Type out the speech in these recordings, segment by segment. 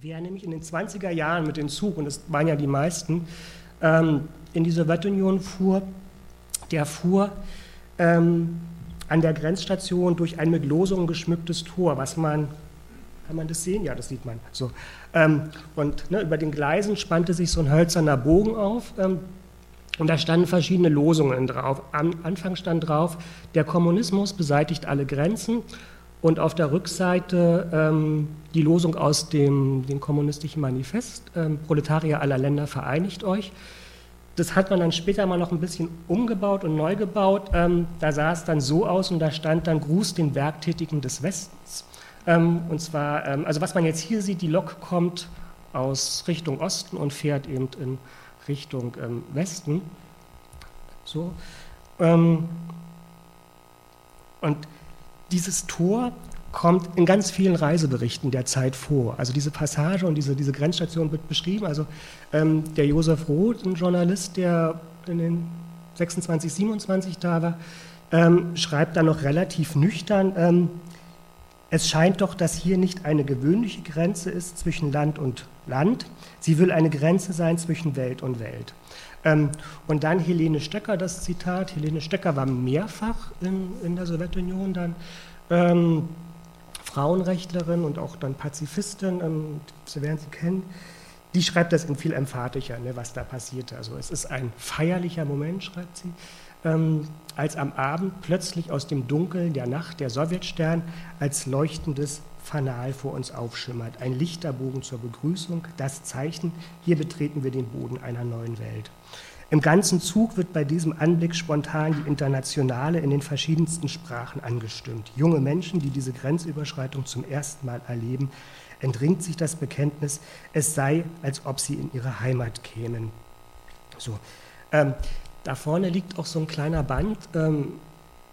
wer nämlich in den 20er Jahren mit dem Zug, und das waren ja die meisten, ähm, in die Sowjetunion fuhr, der fuhr ähm, an der Grenzstation durch ein mit Losungen geschmücktes Tor, was man, kann man das sehen? Ja, das sieht man. So. Ähm, und ne, über den Gleisen spannte sich so ein hölzerner Bogen auf. Ähm, und da standen verschiedene Losungen drauf. Am Anfang stand drauf, der Kommunismus beseitigt alle Grenzen. Und auf der Rückseite ähm, die Losung aus dem, dem kommunistischen Manifest, ähm, Proletarier aller Länder vereinigt euch. Das hat man dann später mal noch ein bisschen umgebaut und neu gebaut. Ähm, da sah es dann so aus und da stand dann Gruß den Werktätigen des Westens. Ähm, und zwar, ähm, also was man jetzt hier sieht, die Lok kommt aus Richtung Osten und fährt eben in Richtung ähm, Westen. So. Und dieses Tor kommt in ganz vielen Reiseberichten der Zeit vor. Also diese Passage und diese, diese Grenzstation wird beschrieben. Also ähm, der Josef Roth, ein Journalist, der in den 26, 27 da war, ähm, schreibt dann noch relativ nüchtern, ähm, es scheint doch, dass hier nicht eine gewöhnliche Grenze ist zwischen Land und Land. Sie will eine Grenze sein zwischen Welt und Welt. Ähm, und dann Helene Stöcker, das Zitat. Helene Stöcker war mehrfach in, in der Sowjetunion dann. Ähm, Frauenrechtlerin und auch dann Pazifistin, ähm, Sie werden sie kennen, die schreibt das in viel emphatischer, ne, was da passierte. Also es ist ein feierlicher Moment, schreibt sie, ähm, als am Abend plötzlich aus dem Dunkel der Nacht der Sowjetstern als leuchtendes Fanal vor uns aufschimmert. Ein Lichterbogen zur Begrüßung, das Zeichen, hier betreten wir den Boden einer neuen Welt. Im ganzen Zug wird bei diesem Anblick spontan die Internationale in den verschiedensten Sprachen angestimmt. Junge Menschen, die diese Grenzüberschreitung zum ersten Mal erleben, entringt sich das Bekenntnis, es sei, als ob sie in ihre Heimat kämen. So. Ähm, da vorne liegt auch so ein kleiner Band. Ähm,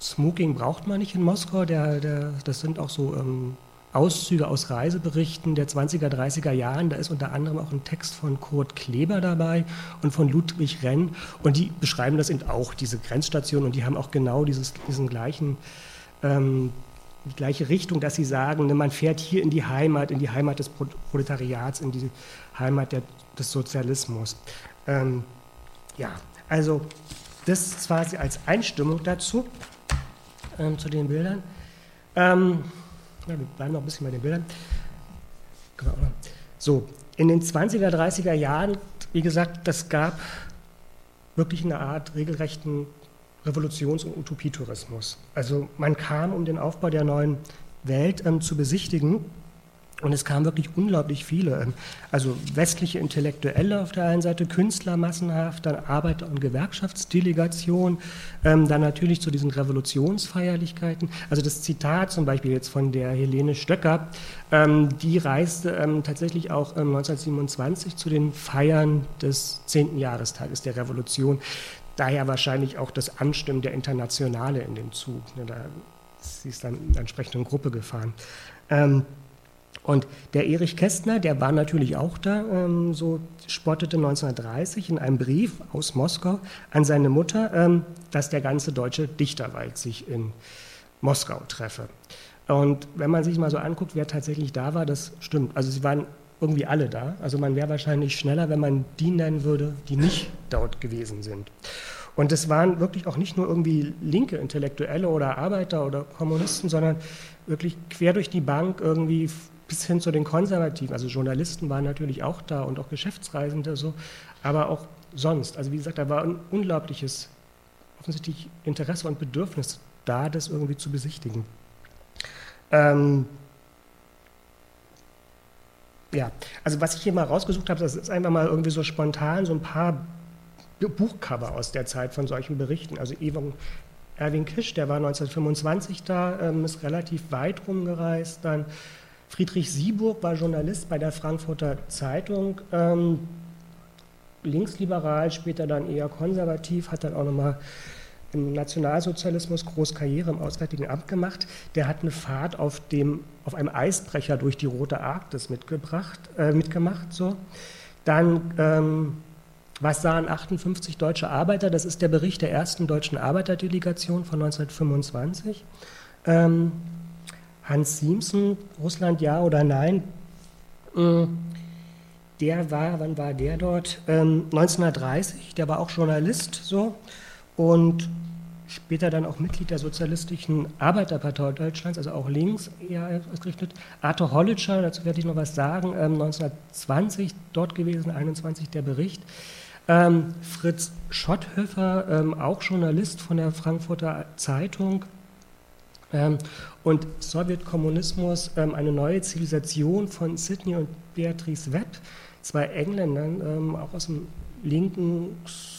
Smoking braucht man nicht in Moskau. Der, der, das sind auch so ähm, Auszüge aus Reiseberichten der 20er, 30er Jahren. Da ist unter anderem auch ein Text von Kurt Kleber dabei und von Ludwig Renn. Und die beschreiben das eben auch, diese Grenzstation. Und die haben auch genau dieses, diesen gleichen, ähm, die gleiche Richtung, dass sie sagen, ne, man fährt hier in die Heimat, in die Heimat des Proletariats, in die Heimat der, des Sozialismus. Ähm, ja, also das quasi als Einstimmung dazu, ähm, zu den Bildern. Ähm, ja, wir bleiben noch ein bisschen bei den Bildern. So, in den 20er, 30er Jahren, wie gesagt, das gab wirklich eine Art regelrechten Revolutions- und Utopietourismus. Also man kam, um den Aufbau der neuen Welt ähm, zu besichtigen, und es kamen wirklich unglaublich viele, ähm, also westliche Intellektuelle auf der einen Seite, Künstler massenhaft, dann Arbeiter- und Gewerkschaftsdelegation, ähm, dann natürlich zu diesen Revolutionsfeierlichkeiten. Also das Zitat zum Beispiel jetzt von der Helene Stöcker, ähm, die reiste tatsächlich auch 1927 zu den Feiern des 10. Jahrestages der Revolution. Daher wahrscheinlich auch das Anstimmen der Internationale in dem Zug. Da sie ist dann in einer entsprechenden Gruppe gefahren. Und der Erich Kästner, der war natürlich auch da, ähm, so spottete 1930 in einem Brief aus Moskau an seine Mutter, ähm, dass der ganze deutsche Dichterwald sich in Moskau treffe. Und wenn man sich mal so anguckt, wer tatsächlich da war, das stimmt. Also sie waren irgendwie alle da. Also man wäre wahrscheinlich schneller, wenn man die nennen würde, die nicht dort gewesen sind. Und es waren wirklich auch nicht nur irgendwie linke Intellektuelle oder Arbeiter oder Kommunisten, sondern wirklich quer durch die Bank irgendwie bis hin zu den Konservativen. Also Journalisten waren natürlich auch da und auch Geschäftsreisende so, aber auch sonst. Also wie gesagt, da war ein unglaubliches offensichtlich Interesse und Bedürfnis da, das irgendwie zu besichtigen. Ähm, ja, also was ich hier mal rausgesucht habe, das ist einfach mal irgendwie so spontan so ein paar Buchcover aus der Zeit von solchen Berichten. Also Erwin Kisch, der war 1925 da, ähm, ist relativ weit rumgereist, dann Friedrich Sieburg war Journalist bei der Frankfurter Zeitung, ähm, linksliberal, später dann eher konservativ, hat dann auch nochmal im Nationalsozialismus groß Karriere im Auswärtigen Amt gemacht. Der hat eine Fahrt auf, dem, auf einem Eisbrecher durch die Rote Arktis mitgebracht, äh, mitgemacht. So. Dann, ähm, was sahen 58 deutsche Arbeiter? Das ist der Bericht der ersten deutschen Arbeiterdelegation von 1925. Ähm, Hans Siemsen, Russland ja oder nein? Hm, der war, wann war der dort? Ähm, 1930, der war auch Journalist so und später dann auch Mitglied der Sozialistischen Arbeiterpartei Deutschlands, also auch links eher ausgerichtet. Arthur Hollitscher, dazu werde ich noch was sagen, ähm, 1920 dort gewesen, 21 der Bericht. Ähm, Fritz Schotthöfer, ähm, auch Journalist von der Frankfurter Zeitung. Und Sowjetkommunismus, ähm, eine neue Zivilisation von Sidney und Beatrice Webb, zwei Engländern, ähm, auch aus dem linken,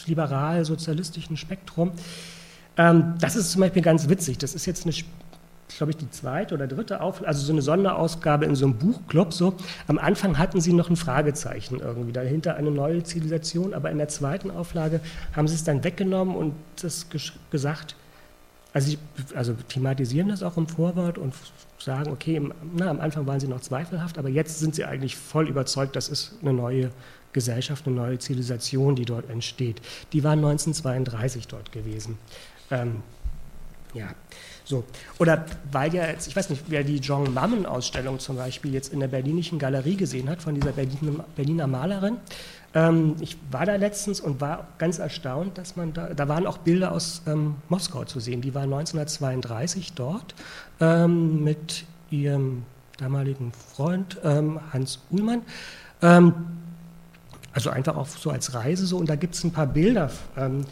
liberal-sozialistischen Spektrum. Ähm, das ist zum Beispiel ganz witzig. Das ist jetzt eine, glaube ich, die zweite oder dritte Auflage, also so eine Sonderausgabe in so einem Buchclub. So. Am Anfang hatten sie noch ein Fragezeichen irgendwie, dahinter eine neue Zivilisation, aber in der zweiten Auflage haben sie es dann weggenommen und das gesagt, also, sie, also thematisieren das auch im Vorwort und sagen, okay, na, am Anfang waren sie noch zweifelhaft, aber jetzt sind sie eigentlich voll überzeugt, das ist eine neue Gesellschaft, eine neue Zivilisation, die dort entsteht. Die waren 1932 dort gewesen. Ähm, ja, so. Oder weil ja jetzt, ich weiß nicht, wer die John Mammen-Ausstellung zum Beispiel jetzt in der Berlinischen Galerie gesehen hat, von dieser Berliner Malerin. Ähm, ich war da letztens und war ganz erstaunt, dass man da, da waren auch Bilder aus ähm, Moskau zu sehen. Die war 1932 dort ähm, mit ihrem damaligen Freund ähm, Hans Uhlmann. Ähm, also einfach auch so als Reise so. Und da gibt es ein paar Bilder ähm,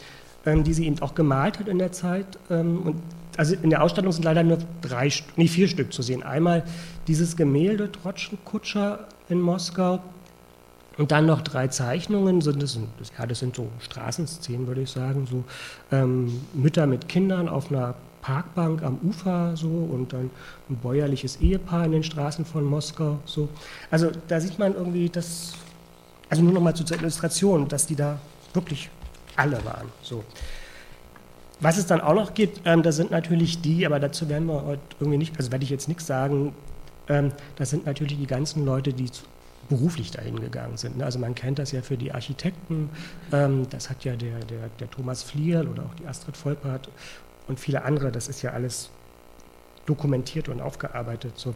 die sie eben auch gemalt hat in der Zeit. Und also in der Ausstellung sind leider nur drei, nee, vier Stück zu sehen. Einmal dieses Gemälde Trotschenkutscher in Moskau und dann noch drei Zeichnungen. Sind das, ja, das sind so Straßenszenen, würde ich sagen. So ähm, Mütter mit Kindern auf einer Parkbank am Ufer so und dann ein bäuerliches Ehepaar in den Straßen von Moskau so. Also da sieht man irgendwie das, also nur noch mal zur Illustration, dass die da wirklich alle waren. So. Was es dann auch noch gibt, ähm, das sind natürlich die, aber dazu werden wir heute irgendwie nicht, also werde ich jetzt nichts sagen, ähm, das sind natürlich die ganzen Leute, die beruflich dahin gegangen sind. Ne? Also man kennt das ja für die Architekten, ähm, das hat ja der, der, der Thomas Flierl oder auch die Astrid Volpert und viele andere, das ist ja alles dokumentiert und aufgearbeitet. So.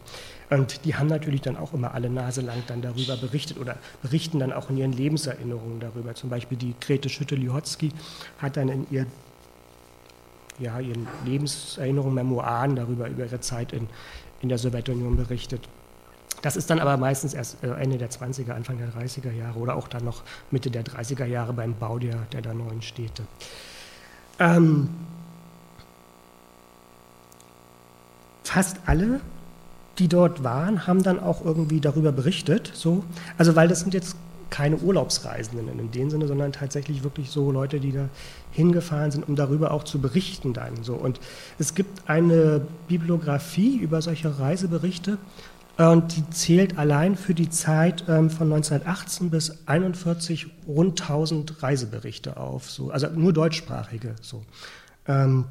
Und die haben natürlich dann auch immer alle Nase lang dann darüber berichtet oder berichten dann auch in ihren Lebenserinnerungen darüber. Zum Beispiel die Grete Schütte-Lihotzky hat dann in ihr, ja, ihren Lebenserinnerungen, Memoiren darüber, über ihre Zeit in, in der Sowjetunion berichtet. Das ist dann aber meistens erst äh, Ende der 20er, Anfang der 30er Jahre oder auch dann noch Mitte der 30er Jahre beim Bau der, der, der neuen Städte. Ähm, fast alle, die dort waren, haben dann auch irgendwie darüber berichtet. So. Also weil das sind jetzt keine Urlaubsreisenden in dem Sinne, sondern tatsächlich wirklich so Leute, die da hingefahren sind, um darüber auch zu berichten dann. So. Und es gibt eine Bibliografie über solche Reiseberichte und die zählt allein für die Zeit ähm, von 1918 bis 1941 rund 1000 Reiseberichte auf, so. also nur deutschsprachige. So. Ähm,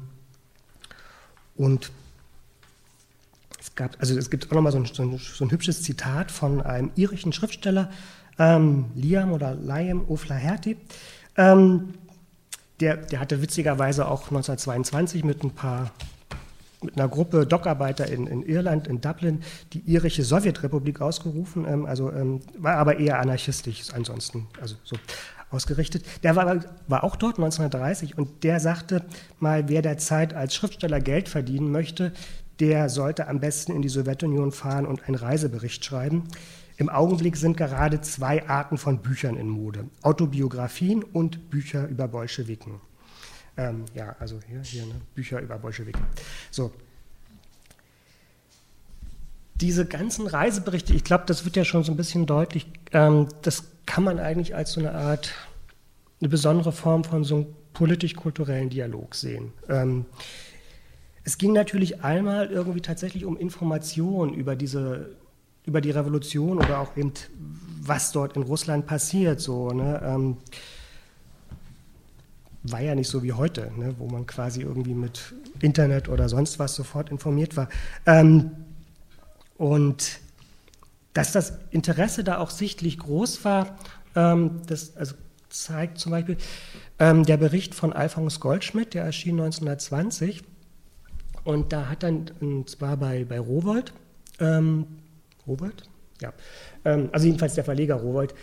und es gab, also es gibt auch nochmal so ein, so, so ein hübsches Zitat von einem irischen Schriftsteller, ähm, Liam oder Liam O'Flaherty. Ähm, der, der hatte witzigerweise auch 1922 mit ein paar mit einer Gruppe Dockarbeiter in, in, Irland, in Dublin, die irische Sowjetrepublik ausgerufen, ähm, also ähm, war aber eher anarchistisch ansonsten, also so ausgerichtet. Der war, war auch dort 1930 und der sagte mal, wer derzeit als Schriftsteller Geld verdienen möchte, der sollte am besten in die Sowjetunion fahren und einen Reisebericht schreiben. Im Augenblick sind gerade zwei Arten von Büchern in Mode: Autobiografien und Bücher über Bolschewiken. Ähm, ja, also hier, hier ne? Bücher über Bolschewiken. So. Diese ganzen Reiseberichte, ich glaube, das wird ja schon so ein bisschen deutlich, ähm, das kann man eigentlich als so eine Art, eine besondere Form von so einem politisch-kulturellen Dialog sehen. Ähm, es ging natürlich einmal irgendwie tatsächlich um Informationen über diese, über die Revolution oder auch eben, was dort in Russland passiert. So, ne? Ähm, war ja nicht so wie heute, ne? wo man quasi irgendwie mit Internet oder sonst was sofort informiert war. Ähm, und dass das Interesse da auch sichtlich groß war, ähm, das also zeigt zum Beispiel ähm, der Bericht von Alphonse Goldschmidt, der erschien 1920 und da hat dann, und zwar bei, bei Rowold, ähm, Rowold, ja. Ähm, also jedenfalls der Verleger Rowold.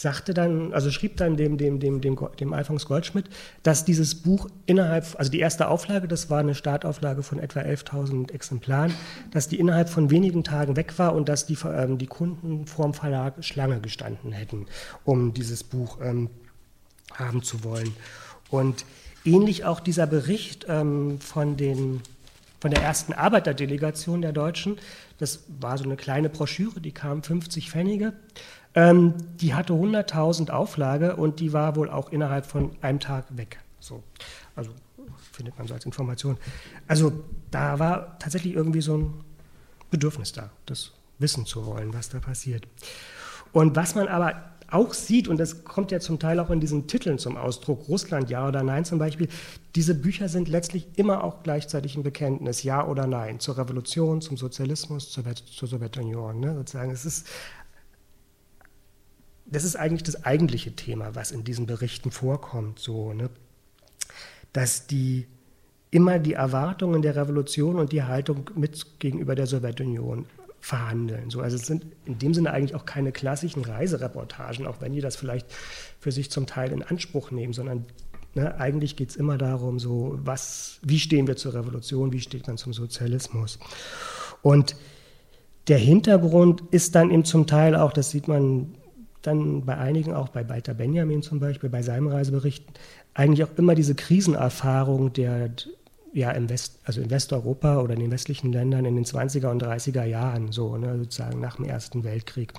Sagte dann, also schrieb dann dem, dem, dem, dem, dem Alfons Goldschmidt, dass dieses Buch innerhalb, also die erste Auflage, das war eine Startauflage von etwa 11.000 Exemplaren, dass die innerhalb von wenigen Tagen weg war und dass die, ähm, die Kunden vorm Verlag Schlange gestanden hätten, um dieses Buch ähm, haben zu wollen. Und ähnlich auch dieser Bericht ähm, von, den, von der ersten Arbeiterdelegation der Deutschen, das war so eine kleine Broschüre, die kam 50 Pfennige. Ähm, die hatte 100.000 Auflage und die war wohl auch innerhalb von einem Tag weg. So. Also findet man so als Information. Also da war tatsächlich irgendwie so ein Bedürfnis da, das wissen zu wollen, was da passiert. Und was man aber auch sieht, und das kommt ja zum Teil auch in diesen Titeln zum Ausdruck, Russland ja oder nein zum Beispiel, diese Bücher sind letztlich immer auch gleichzeitig ein Bekenntnis, ja oder nein, zur Revolution, zum Sozialismus, zur, zur Sowjetunion. Ne, sozusagen. Es ist das ist eigentlich das eigentliche Thema, was in diesen Berichten vorkommt, so, ne? dass die immer die Erwartungen der Revolution und die Haltung mit gegenüber der Sowjetunion verhandeln. So, also es sind in dem Sinne eigentlich auch keine klassischen Reisereportagen, auch wenn die das vielleicht für sich zum Teil in Anspruch nehmen, sondern ne, eigentlich geht es immer darum, so was, wie stehen wir zur Revolution, wie steht man zum Sozialismus. Und der Hintergrund ist dann eben zum Teil auch, das sieht man dann bei einigen, auch bei Walter Benjamin zum Beispiel, bei seinem Reisebericht, eigentlich auch immer diese Krisenerfahrung der, ja, im West, also in Westeuropa oder in den westlichen Ländern in den 20er und 30er Jahren, so, ne, sozusagen nach dem Ersten Weltkrieg.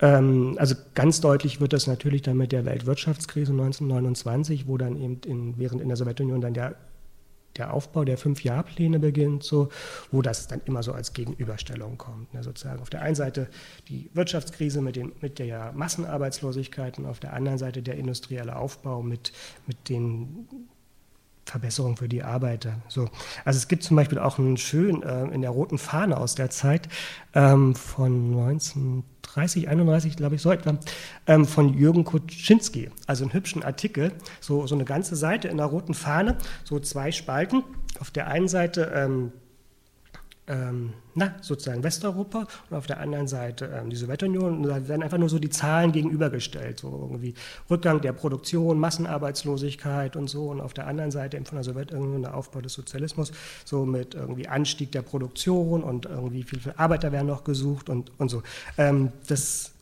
Ähm, also ganz deutlich wird das natürlich dann mit der Weltwirtschaftskrise 1929, wo dann eben in, während in der Sowjetunion dann der der Aufbau der Fünf-Jahr-Pläne beginnt, so, wo das dann immer so als Gegenüberstellung kommt. Ne, sozusagen auf der einen Seite die Wirtschaftskrise mit, den, mit der Massenarbeitslosigkeit und auf der anderen Seite der industrielle Aufbau mit, mit den Verbesserungen für die Arbeiter. So. Also es gibt zum Beispiel auch einen schön äh, in der roten Fahne aus der Zeit ähm, von 19 30, 31, glaube ich, so etwa, ähm, von Jürgen Kuczynski. Also einen hübschen Artikel, so, so eine ganze Seite in der roten Fahne, so zwei Spalten. Auf der einen Seite ähm, ähm, na, sozusagen Westeuropa und auf der anderen Seite ähm, die Sowjetunion. Und da werden einfach nur so die Zahlen gegenübergestellt, so irgendwie Rückgang der Produktion, Massenarbeitslosigkeit und so und auf der anderen Seite eben von der Sowjetunion der Aufbau des Sozialismus, so mit irgendwie Anstieg der Produktion und irgendwie wie viele Arbeiter werden noch gesucht und, und so. Ähm, das,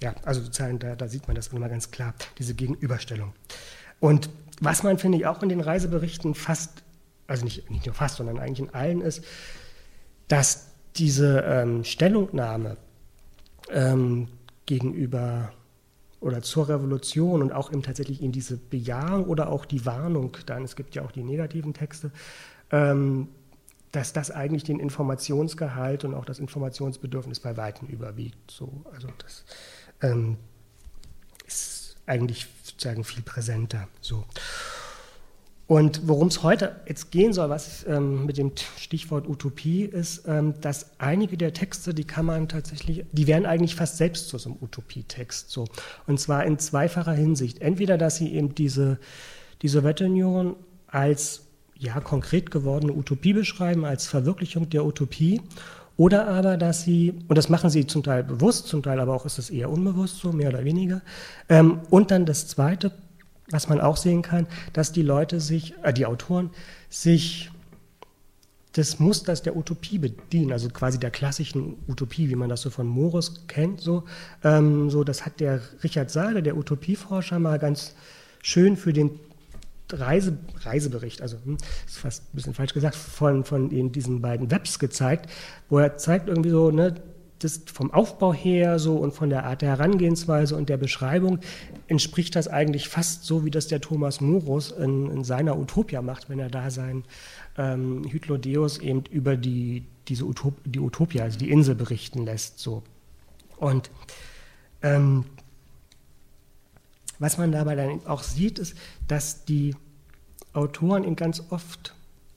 ja, also sozusagen da, da sieht man das immer ganz klar, diese Gegenüberstellung. Und was man, finde ich, auch in den Reiseberichten fast also nicht, nicht nur fast, sondern eigentlich in allen ist, dass diese ähm, Stellungnahme ähm, gegenüber oder zur Revolution und auch eben tatsächlich in diese Bejahung oder auch die Warnung, dann es gibt ja auch die negativen Texte, ähm, dass das eigentlich den Informationsgehalt und auch das Informationsbedürfnis bei Weitem überwiegt. So, also das ähm, ist eigentlich sozusagen viel präsenter. So. Und worum es heute jetzt gehen soll, was ähm, mit dem Stichwort Utopie ist, ähm, dass einige der Texte, die kann man tatsächlich, die werden eigentlich fast selbst zu so einem Utopietext. So. Und zwar in zweifacher Hinsicht. Entweder, dass sie eben diese, die Sowjetunion als ja, konkret gewordene Utopie beschreiben, als Verwirklichung der Utopie. Oder aber, dass sie, und das machen sie zum Teil bewusst, zum Teil aber auch ist es eher unbewusst so, mehr oder weniger. Ähm, und dann das zweite was man auch sehen kann, dass die Leute sich, äh, die Autoren sich des Musters der Utopie bedienen, also quasi der klassischen Utopie, wie man das so von Morus kennt. So, ähm, so das hat der Richard Sade, der Utopieforscher, mal ganz schön für den Reise, Reisebericht, also hm, ist fast ein bisschen falsch gesagt, von, von diesen beiden Webs gezeigt, wo er zeigt irgendwie so, ne, das vom Aufbau her so und von der Art der Herangehensweise und der Beschreibung entspricht das eigentlich fast so, wie das der Thomas Morus in, in seiner Utopia macht, wenn er da sein ähm, Hydlodeus eben über die, diese Utop, die Utopia, also die Insel berichten lässt. So. Und ähm, was man dabei dann auch sieht, ist, dass die Autoren ihn ganz oft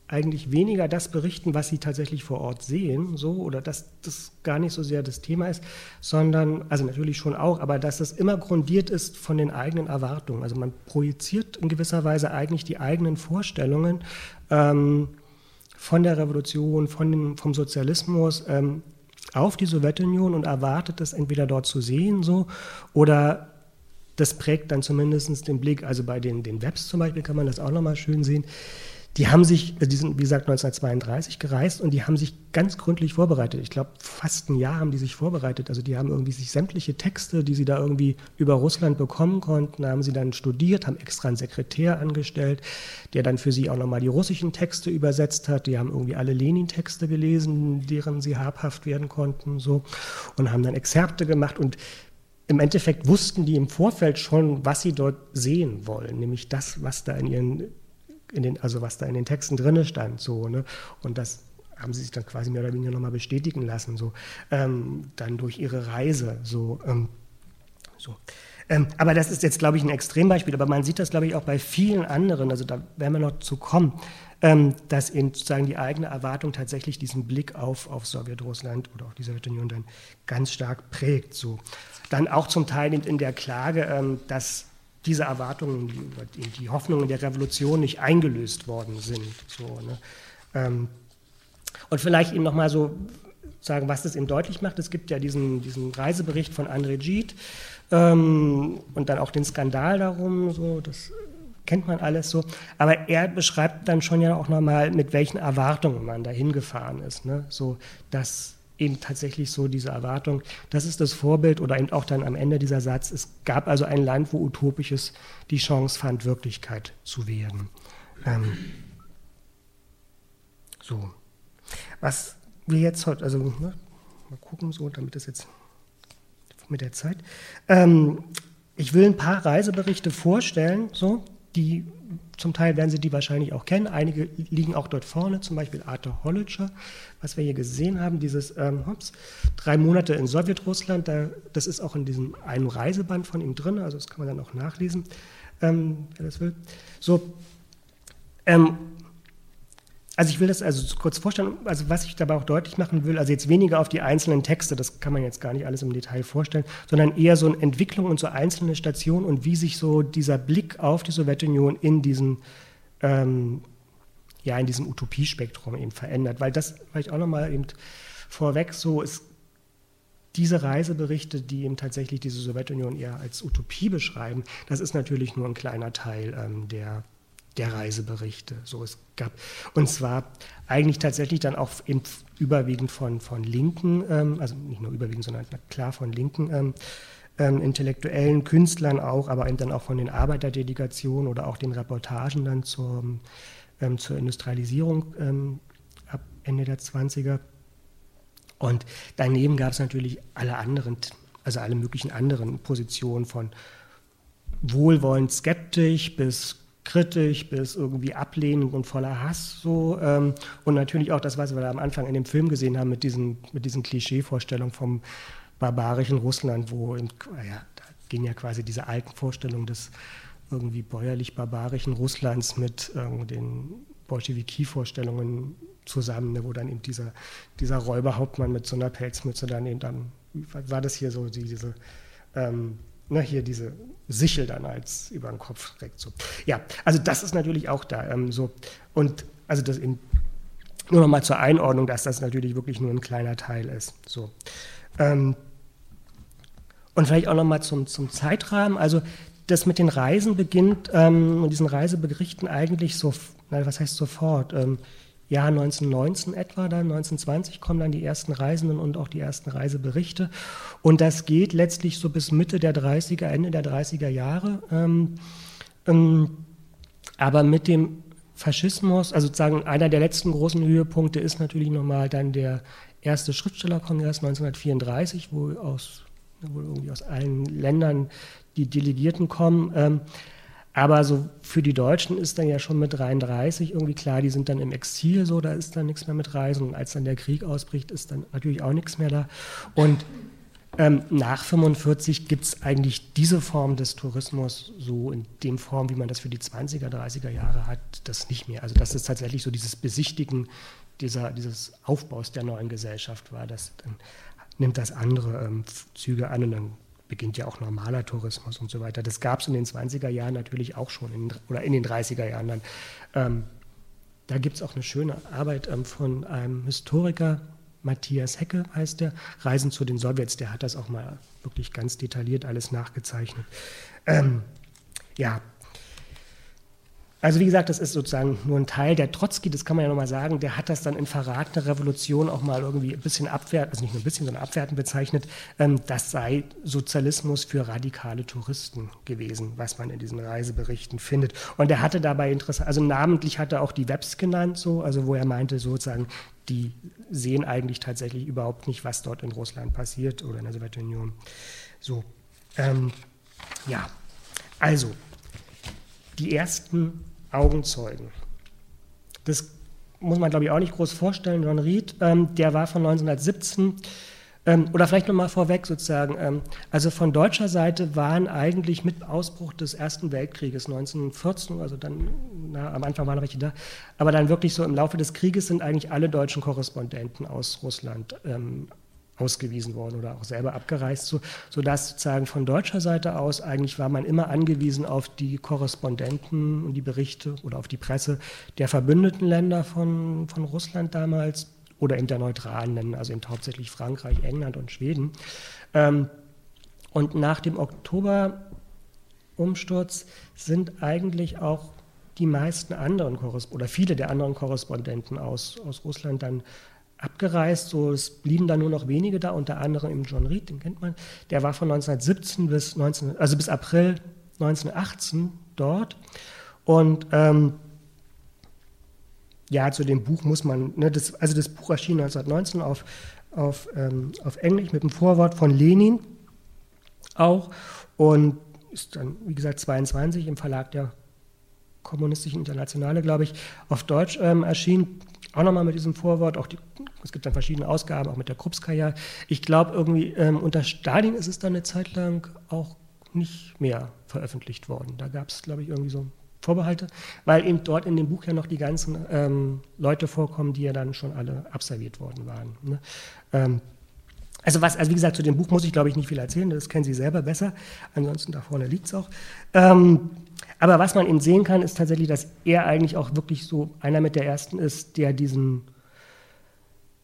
eigentlich weniger das berichten, was sie tatsächlich vor Ort sehen, so oder dass das gar nicht so sehr das Thema ist, sondern also natürlich schon auch, aber dass das immer grundiert ist von den eigenen Erwartungen. Also man projiziert in gewisser Weise eigentlich die eigenen Vorstellungen ähm, von der Revolution, von dem, vom Sozialismus ähm, auf die Sowjetunion und erwartet es entweder dort zu sehen so oder das prägt dann zumindest den Blick. Also bei den, den Webs zum Beispiel kann man das auch nochmal schön sehen. Die haben sich, also die sind wie gesagt 1932 gereist und die haben sich ganz gründlich vorbereitet. Ich glaube, fast ein Jahr haben die sich vorbereitet. Also die haben irgendwie sich sämtliche Texte, die sie da irgendwie über Russland bekommen konnten, haben sie dann studiert, haben extra einen Sekretär angestellt, der dann für sie auch nochmal die russischen Texte übersetzt hat. Die haben irgendwie alle Lenin-Texte gelesen, deren sie habhaft werden konnten, so und haben dann Exzerpte gemacht und im Endeffekt wussten die im Vorfeld schon, was sie dort sehen wollen, nämlich das, was da in ihren, in den, also was da in den Texten drin stand, so, ne? Und das haben sie sich dann quasi mehr oder weniger nochmal bestätigen lassen, so, ähm, dann durch ihre Reise, so, ähm, so. Ähm, aber das ist jetzt, glaube ich, ein Extrembeispiel, aber man sieht das, glaube ich, auch bei vielen anderen, also da werden wir noch zu kommen, ähm, dass eben sozusagen die eigene Erwartung tatsächlich diesen Blick auf, auf Sowjetrussland oder auch die Sowjetunion dann ganz stark prägt, so dann auch zum Teil in der Klage, ähm, dass diese Erwartungen, die, die Hoffnungen der Revolution nicht eingelöst worden sind. So, ne? Ähm, und vielleicht eben nochmal so sagen, was das eben deutlich macht. Es gibt ja diesen, diesen Reisebericht von André Gide ähm, und dann auch den Skandal darum, so, das kennt man alles so. Aber er beschreibt dann schon ja auch nochmal, mit welchen Erwartungen man da hingefahren ist. Ne? So, dass eben tatsächlich so diese Erwartung, das ist das Vorbild oder eben auch dann am Ende dieser Satz, es gab also ein Land, wo Utopisches die Chance fand, Wirklichkeit zu werden. Ähm, so. Was wir jetzt heute, also ne, mal gucken, so, damit das jetzt mit der Zeit. Ähm, ich will ein paar Reiseberichte vorstellen, so, die zum Teil werden Sie die wahrscheinlich auch kennen. Einige liegen auch dort vorne, zum Beispiel Arthur Hollitscher, was wir hier gesehen haben, dieses ähm, hops, drei Monate in Sowjetrussland. Da, das ist auch in diesem einen Reiseband von ihm drin, also das kann man dann auch nachlesen, ähm, wer das will. So, ähm, also ich will das also kurz vorstellen, also was ich dabei auch deutlich machen will, also jetzt weniger auf die einzelnen Texte, das kann man jetzt gar nicht alles im Detail vorstellen, sondern eher so eine Entwicklung und so einzelne Stationen und wie sich so dieser Blick auf die Sowjetunion in diesem, ähm, ja, in diesem Utopiespektrum eben verändert. Weil das vielleicht auch nochmal eben vorweg so ist, diese Reiseberichte, die eben tatsächlich diese Sowjetunion eher als Utopie beschreiben, das ist natürlich nur ein kleiner Teil ähm, der der Reiseberichte. So es gab und zwar eigentlich tatsächlich dann auch eben überwiegend von, von linken, ähm, also nicht nur überwiegend, sondern klar von linken ähm, ähm, intellektuellen Künstlern auch, aber eben dann auch von den Arbeiterdelegationen oder auch den Reportagen dann zur, ähm, zur Industrialisierung ähm, ab Ende der 20er. Und daneben gab es natürlich alle anderen, also alle möglichen anderen Positionen von wohlwollend skeptisch bis kritisch bis irgendwie ablehnend und voller Hass so ähm, und natürlich auch das, was wir da am Anfang in dem Film gesehen haben mit diesen mit diesen Klischeevorstellungen vom barbarischen Russland, wo in, ja, da gehen ja quasi diese alten Vorstellungen des irgendwie bäuerlich-barbarischen Russlands mit äh, den Bolschewiki-Vorstellungen zusammen, ne, wo dann eben dieser, dieser Räuberhauptmann mit so einer Pelzmütze dann eben dann, war das hier so, diese ähm, ne, hier diese Sichel dann als über den Kopf trägt. So. Ja, also das ist natürlich auch da ähm, so. Und also das in, nur noch mal zur Einordnung, dass das natürlich wirklich nur ein kleiner Teil ist. So. Ähm, und vielleicht auch noch mal zum, zum Zeitrahmen. Also das mit den Reisen beginnt, ähm, diesen Reiseberichten eigentlich so, na, was heißt sofort? Ähm, Jahr 1919 etwa, dann 1920 kommen dann die ersten Reisenden und auch die ersten Reiseberichte. Und das geht letztlich so bis Mitte der 30er, Ende der 30er Jahre. Ähm, ähm, aber mit dem Faschismus, also sozusagen einer der letzten großen Höhepunkte ist natürlich nochmal dann der erste Schriftstellerkongress 1934, wo aus, wo irgendwie aus allen Ländern die Delegierten kommen. Ähm, aber so für die Deutschen ist dann ja schon mit 33 irgendwie klar, die sind dann im Exil, so da ist dann nichts mehr mit Reisen. Und als dann der Krieg ausbricht, ist dann natürlich auch nichts mehr da. Und ähm, nach 45 gibt es eigentlich diese Form des Tourismus so in dem Form, wie man das für die 20er, 30er Jahre hat, das nicht mehr. Also das ist tatsächlich so dieses Besichtigen dieser, dieses Aufbaus der neuen Gesellschaft war. Das dann nimmt das andere ähm, Züge an und dann beginnt ja auch normaler Tourismus und so weiter. Das gab es in den 20er Jahren natürlich auch schon, in, oder in den 30er Jahren dann. Ähm, da gibt es auch eine schöne Arbeit ähm, von einem Historiker, Matthias Hecke heißt der, Reisen zu den Sowjets, der hat das auch mal wirklich ganz detailliert alles nachgezeichnet. Ähm, ja, also wie gesagt, das ist sozusagen nur ein Teil. Der Trotzki, das kann man ja nochmal sagen, der hat das dann in Verrat der Revolution auch mal irgendwie ein bisschen abwertend, also nicht nur ein bisschen, sondern abwertend bezeichnet. Ähm, das sei Sozialismus für radikale Touristen gewesen, was man in diesen Reiseberichten findet. Und er hatte dabei interessant, also namentlich hat er auch die Webs genannt, so, also wo er meinte sozusagen, die sehen eigentlich tatsächlich überhaupt nicht, was dort in Russland passiert oder in der Sowjetunion. So, ähm, ja, also die ersten Augenzeugen. Das muss man, glaube ich, auch nicht groß vorstellen. John Reed, ähm, der war von 1917, ähm, oder vielleicht nochmal vorweg sozusagen, ähm, also von deutscher Seite waren eigentlich mit Ausbruch des Ersten Weltkrieges 1914, also dann, na, am Anfang waren welche da, aber dann wirklich so im Laufe des Krieges sind eigentlich alle deutschen Korrespondenten aus Russland ähm, ausgewiesen worden oder auch selber abgereist, so, sodass sozusagen von deutscher Seite aus eigentlich war man immer angewiesen auf die Korrespondenten und die Berichte oder auf die Presse der verbündeten Länder von, von Russland damals oder in der neutralen Länder, also eben hauptsächlich Frankreich, England und Schweden. Ähm, und nach dem Oktoberumsturz sind eigentlich auch die meisten anderen oder viele der anderen Korrespondenten aus, aus Russland dann abgereist. So, es blieben dann nur noch wenige da, unter anderem eben John Reed, den kennt man. Der war von 1917 bis, 19, also bis April 1918 dort. Und ähm, ja, zu dem Buch muss man, ne, das, also das Buch erschien 1919 auf, auf, ähm, auf Englisch mit dem Vorwort von Lenin auch und ist dann, wie gesagt, 22 im Verlag der Kommunistischen Internationale, glaube ich, auf Deutsch ähm, erschienen auch nochmal mit diesem Vorwort, auch die, es gibt dann verschiedene Ausgaben, auch mit der Krupskaya. Ich glaube, irgendwie ähm, unter Stalin ist es dann eine Zeit lang auch nicht mehr veröffentlicht worden. Da gab es, glaube ich, irgendwie so Vorbehalte, weil eben dort in dem Buch ja noch die ganzen ähm, Leute vorkommen, die ja dann schon alle absolviert worden waren. Ne? Ähm, also was, also wie gesagt, zu dem Buch muss ich glaube ich nicht viel erzählen, das kennen Sie selber besser. Ansonsten da vorne liegt es auch. Ähm, aber was man eben sehen kann, ist tatsächlich, dass er eigentlich auch wirklich so einer mit der ersten ist, der diesen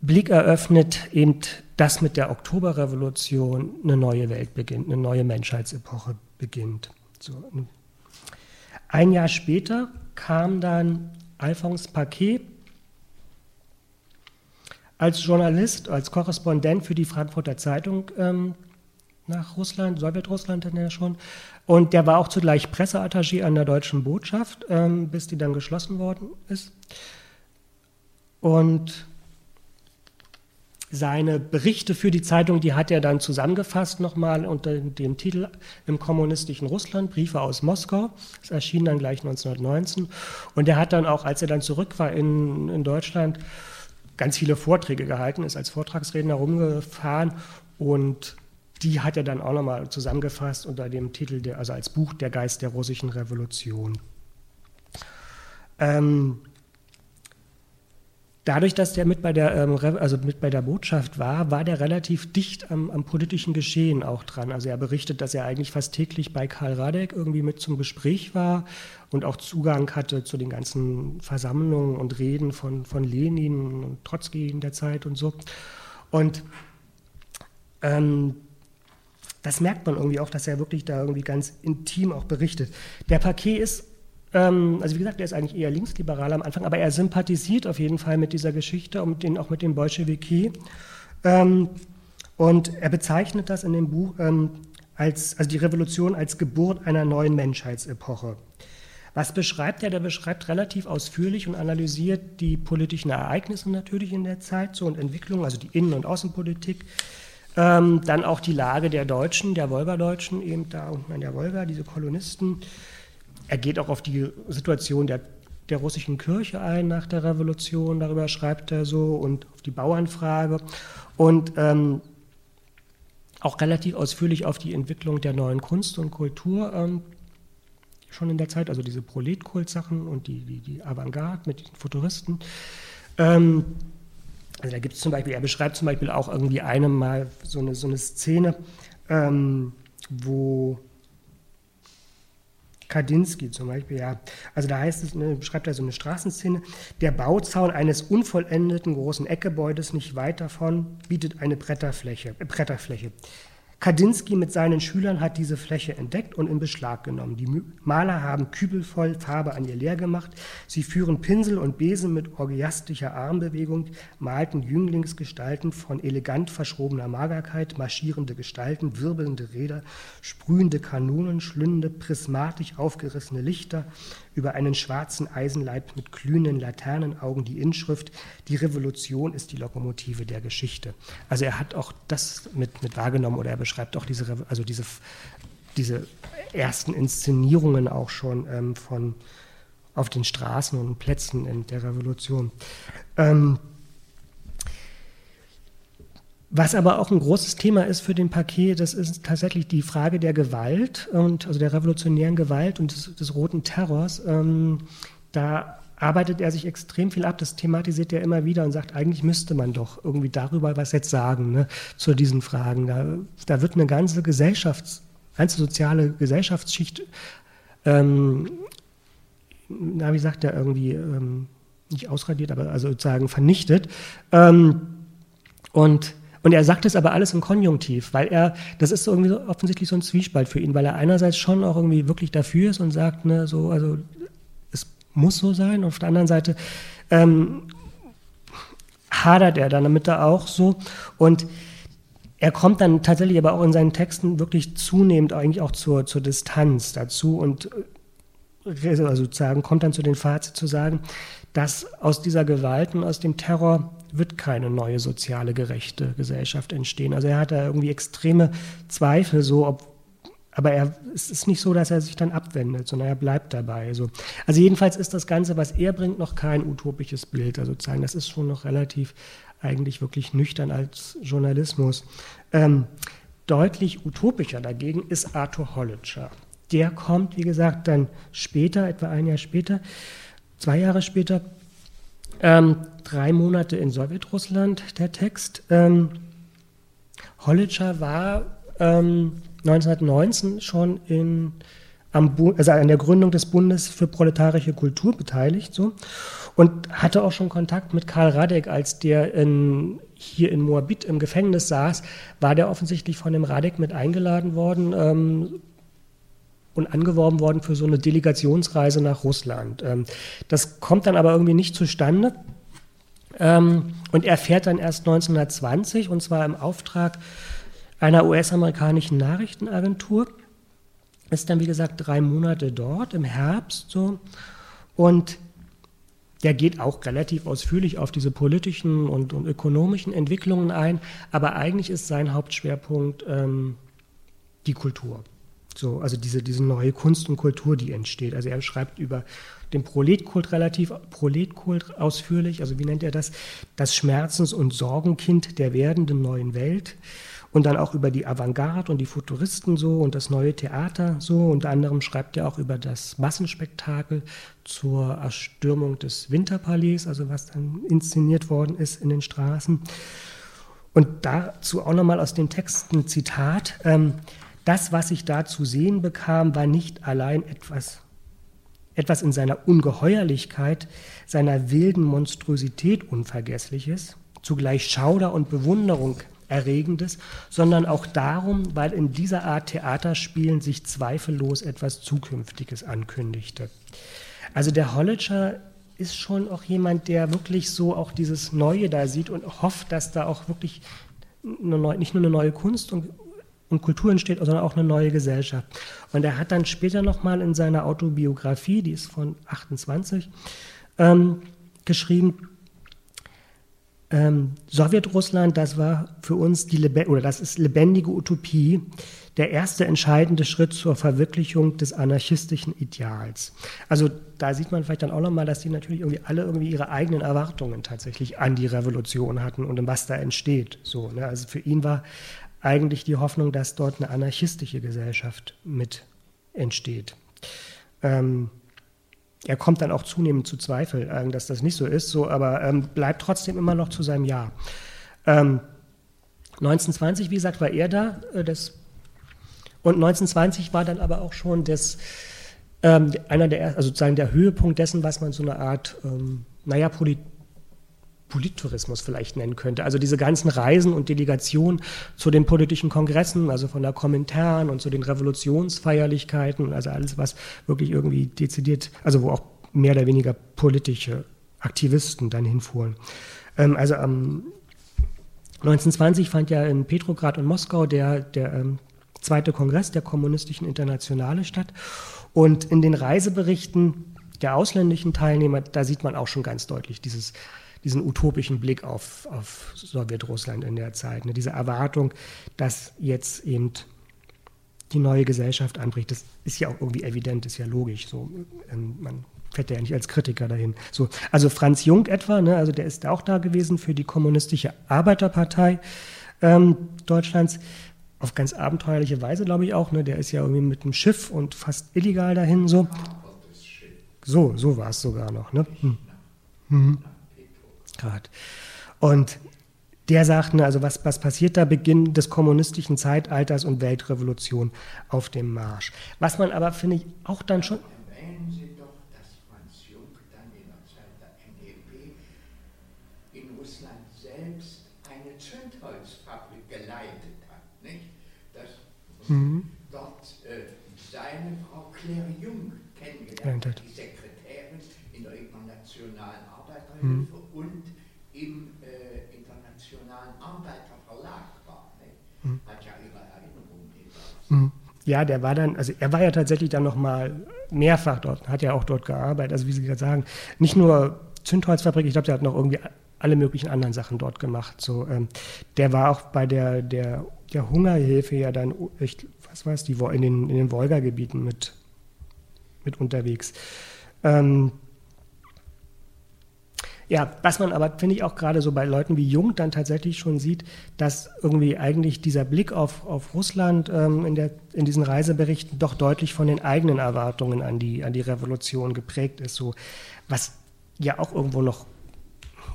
Blick eröffnet, eben dass mit der Oktoberrevolution eine neue Welt beginnt, eine neue Menschheitsepoche beginnt. So. Ein Jahr später kam dann Alphonse Paquet als Journalist, als Korrespondent für die Frankfurter Zeitung ähm, nach Russland, Sowjetrussland dann ja schon. Und der war auch zugleich Presseattaché an der deutschen Botschaft, ähm, bis die dann geschlossen worden ist. Und seine Berichte für die Zeitung, die hat er dann zusammengefasst nochmal unter dem Titel Im kommunistischen Russland, Briefe aus Moskau. Das erschien dann gleich 1919. Und er hat dann auch, als er dann zurück war in, in Deutschland, ganz viele Vorträge gehalten, ist als Vortragsredner rumgefahren und die hat er dann auch nochmal zusammengefasst unter dem Titel, der, also als Buch Der Geist der russischen Revolution. Ähm, dadurch, dass der mit bei der, ähm, also mit bei der Botschaft war, war der relativ dicht am, am, politischen Geschehen auch dran. Also er berichtet, dass er eigentlich fast täglich bei Karl Radek irgendwie mit zum Gespräch war und auch Zugang hatte zu den ganzen Versammlungen und Reden von, von Lenin und Trotzki in der Zeit und so. Und ähm, das merkt man irgendwie auch, dass er wirklich da irgendwie ganz intim auch berichtet. Der Paquet ist, also wie gesagt, der ist eigentlich eher linksliberal am Anfang, aber er sympathisiert auf jeden Fall mit dieser Geschichte und den, auch mit dem Bolschewiki. Ähm, und er bezeichnet das in dem Buch ähm, als, also die Revolution als Geburt einer neuen Menschheitsepoche. Was beschreibt er? Der beschreibt relativ ausführlich und analysiert die politischen Ereignisse natürlich in der Zeit so und Entwicklungen, also die Innen- und Außenpolitik, ähm, dann auch die Lage der Deutschen, der Wolgadeutschen, eben da unten an der Wolga, diese Kolonisten. Er geht auch auf die Situation der, der russischen Kirche ein nach der Revolution, darüber schreibt er so, und auf die Bauernfrage. Und ähm, auch relativ ausführlich auf die Entwicklung der neuen Kunst und Kultur ähm, schon in der Zeit, also diese Proletkult-Sachen und die, die, die Avantgarde mit den Futuristen. Ähm, also da gibt es zum Beispiel, er beschreibt zum Beispiel auch irgendwie einmal so eine, so eine Szene, ähm, wo Kandinsky zum Beispiel, ja. Also da heißt es, ne, beschreibt er so eine Straßenszene, der Bauzaun eines unvollendeten großen Eckgebäudes nicht weit davon bietet eine Bretterfläche. Äh, Bretterfläche. Kandinsky mit seinen Schülern hat diese Fläche entdeckt und in Beschlag genommen. Die Maler haben kübelvoll Farbe an ihr leer gemacht. Sie führen Pinsel und Besen mit orgiastischer Armbewegung, malten Jünglingsgestalten von elegant verschrobener Magerkeit, marschierende Gestalten, wirbelnde Räder, sprühende Kanonen, schlündende, prismatisch aufgerissene Lichter, über einen schwarzen Eisenleib mit glühenden Laternenaugen die Inschrift, die Revolution ist die Lokomotive der Geschichte. Also er hat auch das mit, mit wahrgenommen oder er beschreibt auch diese, also diese, diese ersten Inszenierungen auch schon ähm, von auf den Straßen und Plätzen in der Revolution. Ähm, was aber auch ein großes Thema ist für den Paket, das ist tatsächlich die Frage der Gewalt und also der revolutionären Gewalt und des, des roten Terrors. Ähm, da arbeitet er sich extrem viel ab. Das thematisiert er immer wieder und sagt, eigentlich müsste man doch irgendwie darüber was jetzt sagen ne, zu diesen Fragen. Da, da wird eine ganze Gesellschafts-, ganze soziale Gesellschaftsschicht, ähm, na, wie sagt er irgendwie, ähm, nicht ausradiert, aber also sozusagen vernichtet. Ähm, und und er sagt es aber alles im Konjunktiv, weil er, das ist so irgendwie so offensichtlich so ein Zwiespalt für ihn, weil er einerseits schon auch irgendwie wirklich dafür ist und sagt, ne, so, also es muss so sein. Auf der anderen Seite ähm, hadert er dann damit da auch so. Und er kommt dann tatsächlich aber auch in seinen Texten wirklich zunehmend eigentlich auch zur, zur Distanz dazu und äh, also sozusagen kommt dann zu den Fazit zu sagen, dass aus dieser Gewalt und aus dem Terror wird keine neue soziale gerechte Gesellschaft entstehen. Also er hat da irgendwie extreme Zweifel, so ob aber er, es ist nicht so, dass er sich dann abwendet, sondern er bleibt dabei. Also, also jedenfalls ist das Ganze, was er bringt, noch kein utopisches Bild. Also sozusagen, das ist schon noch relativ eigentlich wirklich nüchtern als Journalismus. Ähm, deutlich utopischer dagegen ist Arthur Hollitscher. Der kommt, wie gesagt, dann später, etwa ein Jahr später, zwei Jahre später, ähm, drei Monate in Sowjetrussland, der Text. Ähm, Hollitscher war ähm, 1919 schon in, also an der Gründung des Bundes für proletarische Kultur beteiligt so, und hatte auch schon Kontakt mit Karl Radek, als der in, hier in Moabit im Gefängnis saß, war der offensichtlich von dem Radek mit eingeladen worden, ähm, und angeworben worden für so eine Delegationsreise nach Russland. Ähm, das kommt dann aber irgendwie nicht zustande. Ähm, und er fährt dann erst 1920 und zwar im Auftrag einer US-amerikanischen Nachrichtenagentur. Ist dann, wie gesagt, drei Monate dort im Herbst so. Und der geht auch relativ ausführlich auf diese politischen und, und ökonomischen Entwicklungen ein, aber eigentlich ist sein Hauptschwerpunkt ähm, die Kultur. So, also diese, diese neue Kunst und Kultur, die entsteht. Also er schreibt über den Proletkult relativ, Proletkult ausführlich, also wie nennt er das? Das Schmerzens- und Sorgenkind der werdenden neuen Welt. Und dann auch über die Avantgarde und die Futuristen so und das neue Theater so. Unter anderem schreibt er auch über das Massenspektakel zur Erstürmung des Winterpalais, also was dann inszeniert worden ist in den Straßen. Und dazu auch nochmal aus den Texten Zitat. Ähm, das, was ich da zu sehen bekam, war nicht allein etwas, etwas in seiner Ungeheuerlichkeit, seiner wilden Monstrosität Unvergessliches, zugleich Schauder und Bewunderung Erregendes, sondern auch darum, weil in dieser Art Theaterspielen sich zweifellos etwas Zukünftiges ankündigte. Also der Hollitscher ist schon auch jemand, der wirklich so auch dieses Neue da sieht und hofft, dass da auch wirklich eine, nicht nur eine neue Kunst und Kultur entsteht, sondern auch eine neue Gesellschaft. Und er hat dann später nochmal in seiner Autobiografie, die ist von 28, ähm, geschrieben, ähm, Sowjetrussland, das war für uns die oder das ist lebendige Utopie, der erste entscheidende Schritt zur Verwirklichung des anarchistischen Ideals. Also da sieht man vielleicht dann auch nochmal, dass die natürlich irgendwie alle irgendwie ihre eigenen Erwartungen tatsächlich an die Revolution hatten und was da entsteht. So, ne? Also für ihn war eigentlich die Hoffnung, dass dort eine anarchistische Gesellschaft mit entsteht. Ähm, er kommt dann auch zunehmend zu Zweifel, äh, dass das nicht so ist, so, aber ähm, bleibt trotzdem immer noch zu seinem Ja. Ähm, 1920, wie gesagt, war er da. Äh, das, und 1920 war dann aber auch schon das, ähm, einer der, also sozusagen der Höhepunkt dessen, was man so eine Art, ähm, naja, Polit Polittourismus vielleicht nennen könnte. Also diese ganzen Reisen und Delegationen zu den politischen Kongressen, also von der Kommentaren und zu den Revolutionsfeierlichkeiten, also alles, was wirklich irgendwie dezidiert, also wo auch mehr oder weniger politische Aktivisten dann hinfuhren. Ähm, also am 1920 fand ja in Petrograd und Moskau der, der ähm, zweite Kongress der Kommunistischen Internationale statt. Und in den Reiseberichten der ausländischen Teilnehmer, da sieht man auch schon ganz deutlich dieses, diesen utopischen Blick auf, auf Sowjetrussland in der Zeit. Ne? Diese Erwartung, dass jetzt eben die neue Gesellschaft anbricht. Das ist ja auch irgendwie evident, ist ja logisch. So, ähm, man fährt ja nicht als Kritiker dahin. So, also Franz Jung etwa, ne, also der ist auch da gewesen für die kommunistische Arbeiterpartei ähm, Deutschlands. Auf ganz abenteuerliche Weise, glaube ich auch. Ne? Der ist ja irgendwie mit dem Schiff und fast illegal dahin. So, so, so war es sogar noch. Ne? Hm. Mhm. Gerade. Und der sagt, ne, also was, was passiert da? Beginn des kommunistischen Zeitalters und Weltrevolution auf dem Marsch. Was man aber, finde ich, auch dann schon. mhm. dort äh, seine Frau Claire Jung kennengelernt hat, die Sekretärin in der Internationalen Arbeiterhilfe mhm. und im äh, Internationalen Arbeiterverlag war. Mhm. Hat ja ihre Erinnerungen mhm. ja, der war dann, also er war ja tatsächlich dann nochmal mehrfach dort, hat ja auch dort gearbeitet. Also wie Sie gerade sagen, nicht nur Zündholzfabrik, ich glaube, der hat noch irgendwie alle möglichen anderen Sachen dort gemacht. So, ähm, der war auch bei der, der der Hungerhilfe ja dann, ich, was weiß die, in den, in den Wolga-Gebieten mit, mit unterwegs. Ähm, ja, was man aber, finde ich, auch gerade so bei Leuten wie Jung dann tatsächlich schon sieht, dass irgendwie eigentlich dieser Blick auf, auf Russland ähm, in, der, in diesen Reiseberichten doch deutlich von den eigenen Erwartungen an die, an die Revolution geprägt ist. So, was ja auch irgendwo noch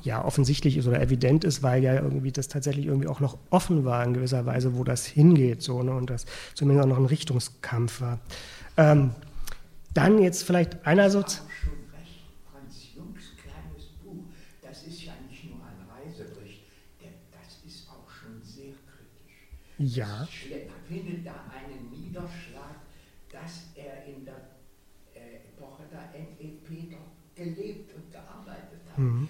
ja offensichtlich ist oder evident ist, weil ja irgendwie das tatsächlich irgendwie auch noch offen war in gewisser Weise, wo das hingeht, so, ne, und das zumindest auch noch ein Richtungskampf war. Ähm, dann jetzt vielleicht einerseits. Ja. findet da einen Niederschlag, dass er in der äh, Epoche der NEP doch gelebt und gearbeitet hat. Mhm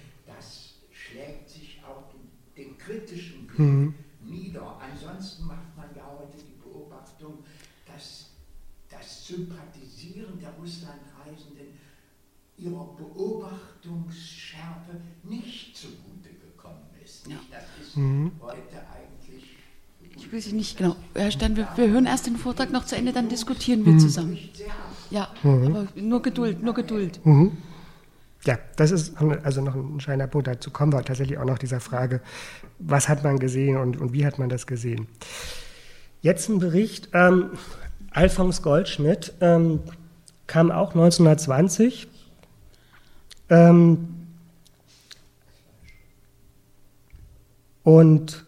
kritischen Blick mhm. nieder. Ansonsten macht man ja heute die Beobachtung, dass das Sympathisieren der Russlandreisenden ihrer Beobachtungsschärfe nicht zugute gekommen ist. Ja. Das ist mhm. Eigentlich. Ich weiß nicht genau. Herr Stern, wir, wir, hören erst den Vortrag noch zu Ende, dann diskutieren wir mhm. zusammen. Ja, mhm. aber nur Geduld, nur Geduld. Mhm ja, das ist also noch ein entscheidender Punkt. Dazu kommen wir tatsächlich auch noch dieser Frage, was hat man gesehen und, und wie hat man das gesehen. Jetzt ein Bericht, ähm, Alphons Goldschmidt ähm, kam auch 1920. Ähm, und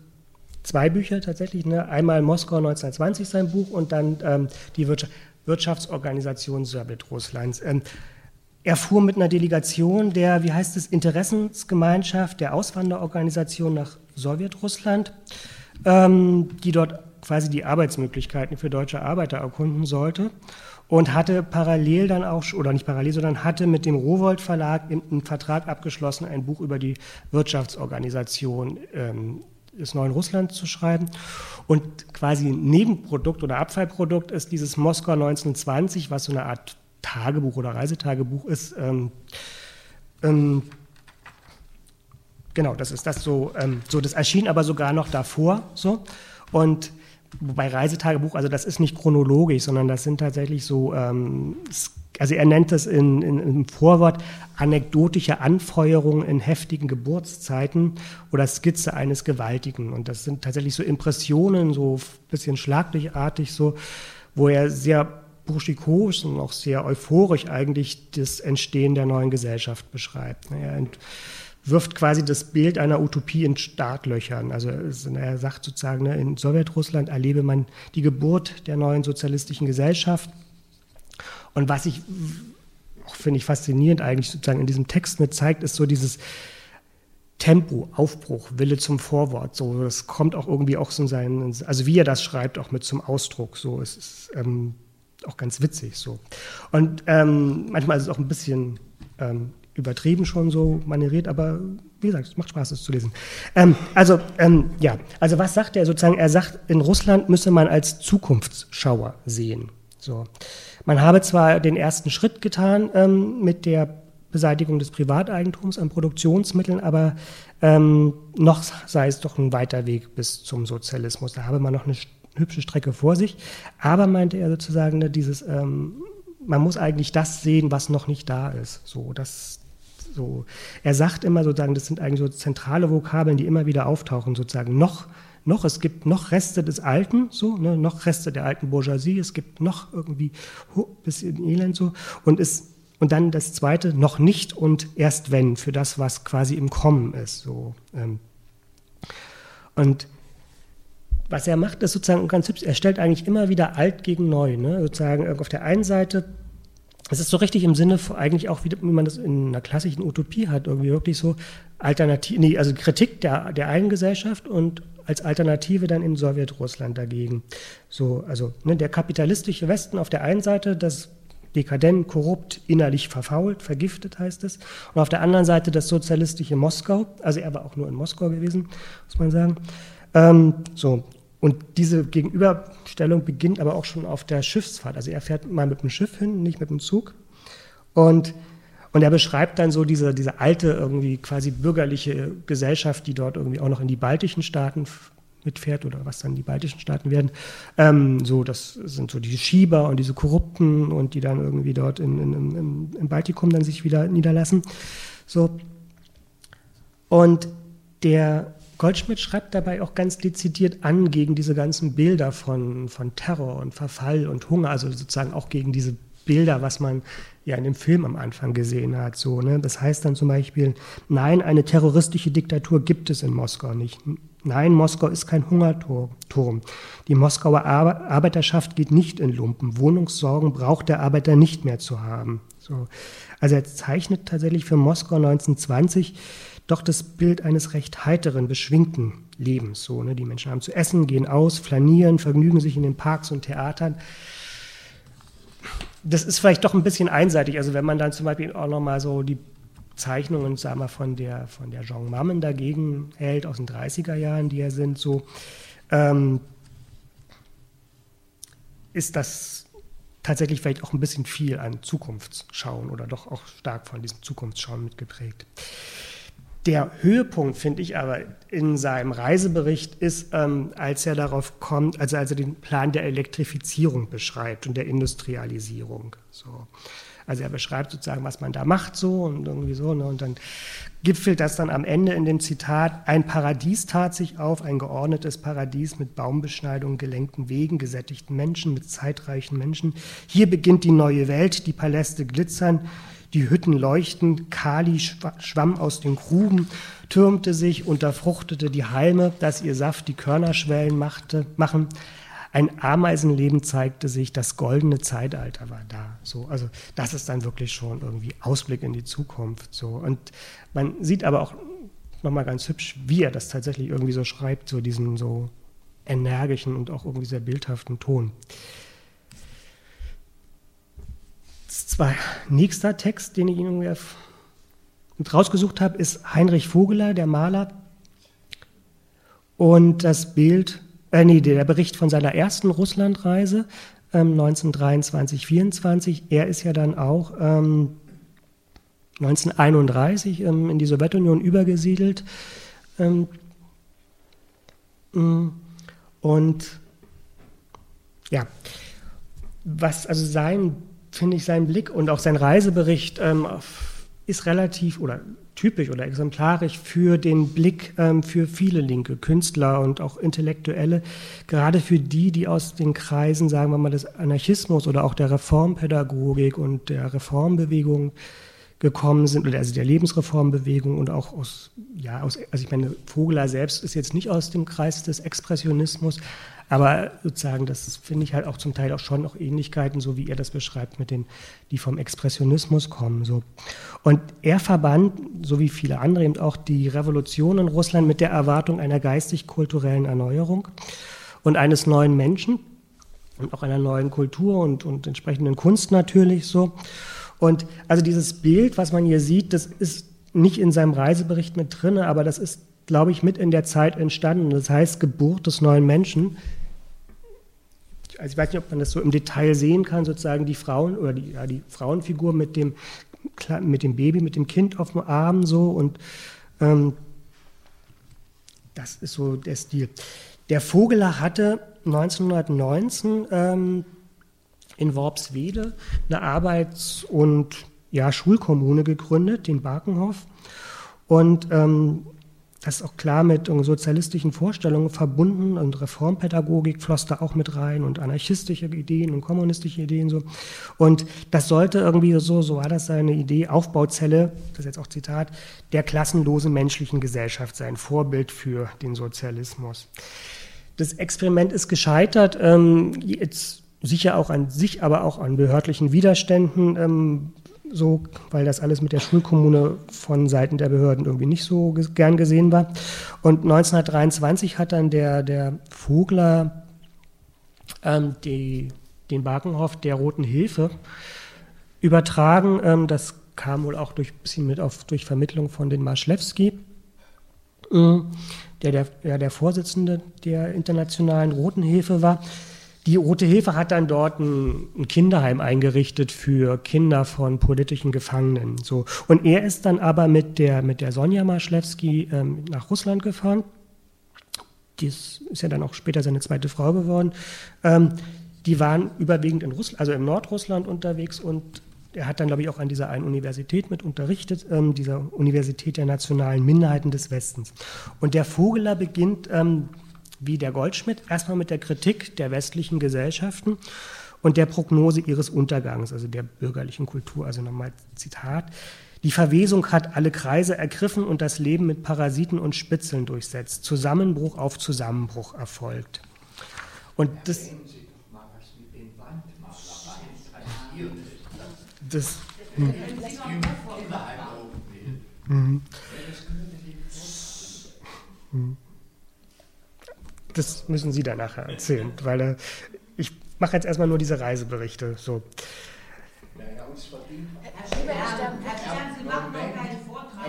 zwei Bücher tatsächlich, ne? einmal Moskau 1920 sein Buch und dann ähm, die Wirtschaftsorganisation Sowjetrusslands. Ähm, er fuhr mit einer Delegation der, wie heißt es, Interessensgemeinschaft der Auswanderorganisation nach Sowjetrussland, ähm, die dort quasi die Arbeitsmöglichkeiten für deutsche Arbeiter erkunden sollte und hatte parallel dann auch, oder nicht parallel, sondern hatte mit dem Rowold Verlag einen Vertrag abgeschlossen, ein Buch über die Wirtschaftsorganisation ähm, des neuen Russlands zu schreiben. Und quasi ein Nebenprodukt oder Abfallprodukt ist dieses Moskau 1920, was so eine Art Tagebuch oder Reisetagebuch ist. Ähm, ähm, genau, das ist das so. Ähm, so, das erschien aber sogar noch davor. So und bei Reisetagebuch, also das ist nicht chronologisch, sondern das sind tatsächlich so, ähm, also er nennt das in, in, im Vorwort anekdotische Anfeuerungen in heftigen Geburtszeiten oder Skizze eines Gewaltigen. Und das sind tatsächlich so Impressionen, so ein bisschen schlaglichartig, so, wo er sehr burschikos und auch sehr euphorisch eigentlich das Entstehen der neuen Gesellschaft beschreibt. Er wirft quasi das Bild einer Utopie in Startlöchern. Also er sagt sozusagen, ne, in Sowjetrussland erlebe man die Geburt der neuen sozialistischen Gesellschaft. Und was ich, finde ich faszinierend eigentlich sozusagen in diesem Text mit zeigt, ist so dieses Tempo, Aufbruch, Wille zum Vorwort. So, das kommt auch irgendwie auch so in seinen, also wie er das schreibt, auch mit zum Ausdruck. So, es ist ähm, auch ganz witzig so. Und ähm, manchmal ist es auch ein bisschen ähm, übertrieben schon so manieriert, aber wie gesagt, es macht Spaß, es zu lesen. Ähm, also, ähm, ja, also was sagt er sozusagen? Er sagt, in Russland müsse man als Zukunftsschauer sehen. So. Man habe zwar den ersten Schritt getan ähm, mit der Beseitigung des Privateigentums an Produktionsmitteln, aber ähm, noch sei es doch ein weiter Weg bis zum Sozialismus. Da habe man noch eine hübsche Strecke vor sich. Aber meinte er sozusagen, ne, dieses, ähm, man muss eigentlich das sehen, was noch nicht da ist. So, das, so. Er sagt immer sozusagen, das sind eigentlich so zentrale Vokabeln, die immer wieder auftauchen, sozusagen noch noch, es gibt noch Reste des Alten, so, ne, noch Reste der alten Bourgeoisie, es gibt noch irgendwie ein bisschen Elend so und es und dann das zweite, noch nicht und erst wenn, für das, was quasi im Kommen ist. So. Ähm. Und was er macht, ist sozusagen ganz hübsch, er stellt eigentlich immer wieder alt gegen neu. Ne? Sozusagen auf der einen Seite, es ist so richtig im Sinne eigentlich auch, wie man das in einer klassischen Utopie hat, irgendwie wirklich so Alternative, nee, also Kritik der, der eigenen Gesellschaft und als Alternative dann in Sowjetrussland dagegen. So, also ne, der kapitalistische Westen auf der einen Seite, das dekadent, korrupt, innerlich verfault, vergiftet heißt es. Und auf der anderen Seite das sozialistische Moskau, also er war auch nur in Moskau gewesen, muss man sagen. Ähm, so. Und diese Gegenüberstellung beginnt aber auch schon auf der Schiffsfahrt. Also er fährt mal mit dem Schiff hin, nicht mit dem Zug. Und, und er beschreibt dann so diese, diese alte, irgendwie quasi bürgerliche Gesellschaft, die dort irgendwie auch noch in die baltischen Staaten mitfährt oder was dann die baltischen Staaten werden. Ähm, so, das sind so diese Schieber und diese Korrupten und die dann irgendwie dort in, in, in, im Baltikum dann sich wieder niederlassen. So. Und der Goldschmidt schreibt dabei auch ganz dezidiert an gegen diese ganzen Bilder von, von Terror und Verfall und Hunger, also sozusagen auch gegen diese Bilder, was man ja in dem Film am Anfang gesehen hat. So, ne? Das heißt dann zum Beispiel, nein, eine terroristische Diktatur gibt es in Moskau nicht. Nein, Moskau ist kein Hungerturm. Die Moskauer Arbeiterschaft geht nicht in Lumpen. Wohnungssorgen braucht der Arbeiter nicht mehr zu haben. So. Also er zeichnet tatsächlich für Moskau 1920 doch das Bild eines recht heiteren, beschwingten Lebens. So, ne? Die Menschen haben zu essen, gehen aus, flanieren, vergnügen sich in den Parks und Theatern. Das ist vielleicht doch ein bisschen einseitig. Also wenn man dann zum Beispiel auch nochmal so die Zeichnungen, sagen wir, von der, von der Jean Mammen dagegen hält, aus den 30er Jahren, die ja sind, so, ähm, ist das tatsächlich vielleicht auch ein bisschen viel an Zukunftsschauen oder doch auch stark von diesem Zukunftsschauen mitgeprägt. Der Höhepunkt, finde ich aber, in seinem Reisebericht ist, ähm, als er darauf kommt, also als er den Plan der Elektrifizierung beschreibt und der Industrialisierung. So. Also er beschreibt sozusagen, was man da macht so und irgendwie so. Ne? Und dann gipfelt das dann am Ende in dem Zitat, ein Paradies tat sich auf, ein geordnetes Paradies mit Baumbeschneidung, gelenkten Wegen, gesättigten Menschen, mit zeitreichen Menschen. Hier beginnt die neue Welt, die Paläste glitzern, die Hütten leuchten, Kali schwamm aus den Gruben, türmte sich, unterfruchtete die Halme, dass ihr Saft die Körnerschwellen machte, machen ein Ameisenleben zeigte sich, das goldene Zeitalter war da. So, also das ist dann wirklich schon irgendwie Ausblick in die Zukunft. So. Und man sieht aber auch nochmal ganz hübsch, wie er das tatsächlich irgendwie so schreibt, so diesen so energischen und auch irgendwie sehr bildhaften Ton. Zwei, nächster Text, den ich Ihnen rausgesucht habe, ist Heinrich Vogeler, der Maler. Und das Bild äh, nee, der Bericht von seiner ersten Russlandreise ähm, 1923, 24. Er ist ja dann auch ähm, 1931 ähm, in die Sowjetunion übergesiedelt. Ähm, mm, und ja, was also sein, finde ich, sein Blick und auch sein Reisebericht ähm, ist relativ oder typisch oder exemplarisch für den Blick ähm, für viele linke Künstler und auch Intellektuelle, gerade für die, die aus den Kreisen, sagen wir mal, des Anarchismus oder auch der Reformpädagogik und der Reformbewegung gekommen sind, oder also der Lebensreformbewegung und auch aus, ja, aus, also ich meine, Vogler selbst ist jetzt nicht aus dem Kreis des Expressionismus, Aber sozusagen, das finde ich halt auch zum Teil auch schon noch Ähnlichkeiten, so wie er das beschreibt, mit den, die vom Expressionismus kommen. So. Und er verband, so wie viele andere, eben auch die Revolution in Russland mit der Erwartung einer geistig-kulturellen Erneuerung und eines neuen Menschen und auch einer neuen Kultur und, und entsprechenden Kunst natürlich so. Und also dieses Bild, was man hier sieht, das ist nicht in seinem Reisebericht mit drin, aber das ist, glaube ich, mit in der Zeit entstanden. Das heißt Geburt des neuen Menschen. Also ich weiß nicht, ob man das so im Detail sehen kann, sozusagen die Frauen oder die, ja, die Frauenfigur mit dem, mit dem Baby, mit dem Kind auf dem Arm so und ähm, das ist so der Stil. Der Vogeler hatte 1919 ähm, in Worpswede eine Arbeits- und ja, Schulkommune gegründet, den Barkenhof. Und ähm, das ist auch klar mit sozialistischen Vorstellungen verbunden und Reformpädagogik floss da auch mit rein und anarchistische Ideen und kommunistische Ideen so. Und das sollte irgendwie so, so war das seine Idee, Aufbauzelle, das ist jetzt auch Zitat, der klassenlosen menschlichen Gesellschaft sein, Vorbild für den Sozialismus. Das Experiment ist gescheitert, ähm, jetzt sicher auch an sich, aber auch an behördlichen Widerständen, ähm, so, weil das alles mit der Schulkommune von Seiten der Behörden irgendwie nicht so gern gesehen war. Und 1923 hat dann der, der Vogler ähm, die, den Barkenhof der Roten Hilfe übertragen. Ähm, das kam wohl auch durch bisschen mit auf, durch Vermittlung von den Marschlewski, äh, der, der, ja, der Vorsitzende der Internationalen Roten Hilfe war. Die Rote Hilfe hat dann dort ein, ein, Kinderheim eingerichtet für Kinder von politischen Gefangenen. So. Und er ist dann aber mit der, mit der Sonja Marschlewski ähm, nach Russland gefahren. Das ist ja dann auch später seine zweite Frau geworden. Ähm, die waren überwiegend in Russland, also im Nordrussland unterwegs und er hat dann, glaube ich, auch an dieser einen Universität mit unterrichtet, ähm, dieser Universität der nationalen Minderheiten des Westens. Und der Vogeler beginnt ähm, wie der Goldschmidt, erstmal mit der Kritik der westlichen Gesellschaften und der Prognose ihres Untergangs, also der bürgerlichen Kultur. Also nochmal Zitat. Die Verwesung hat alle Kreise ergriffen und das Leben mit Parasiten und Spitzeln durchsetzt. Zusammenbruch auf Zusammenbruch erfolgt. Und das. Das. Hm. Hm. Hm das müssen Sie dann nachher erzählen, weil äh, ich mache jetzt erstmal nur diese Reiseberichte. So. Herr Stern, Sie machen noch keinen Vortrag.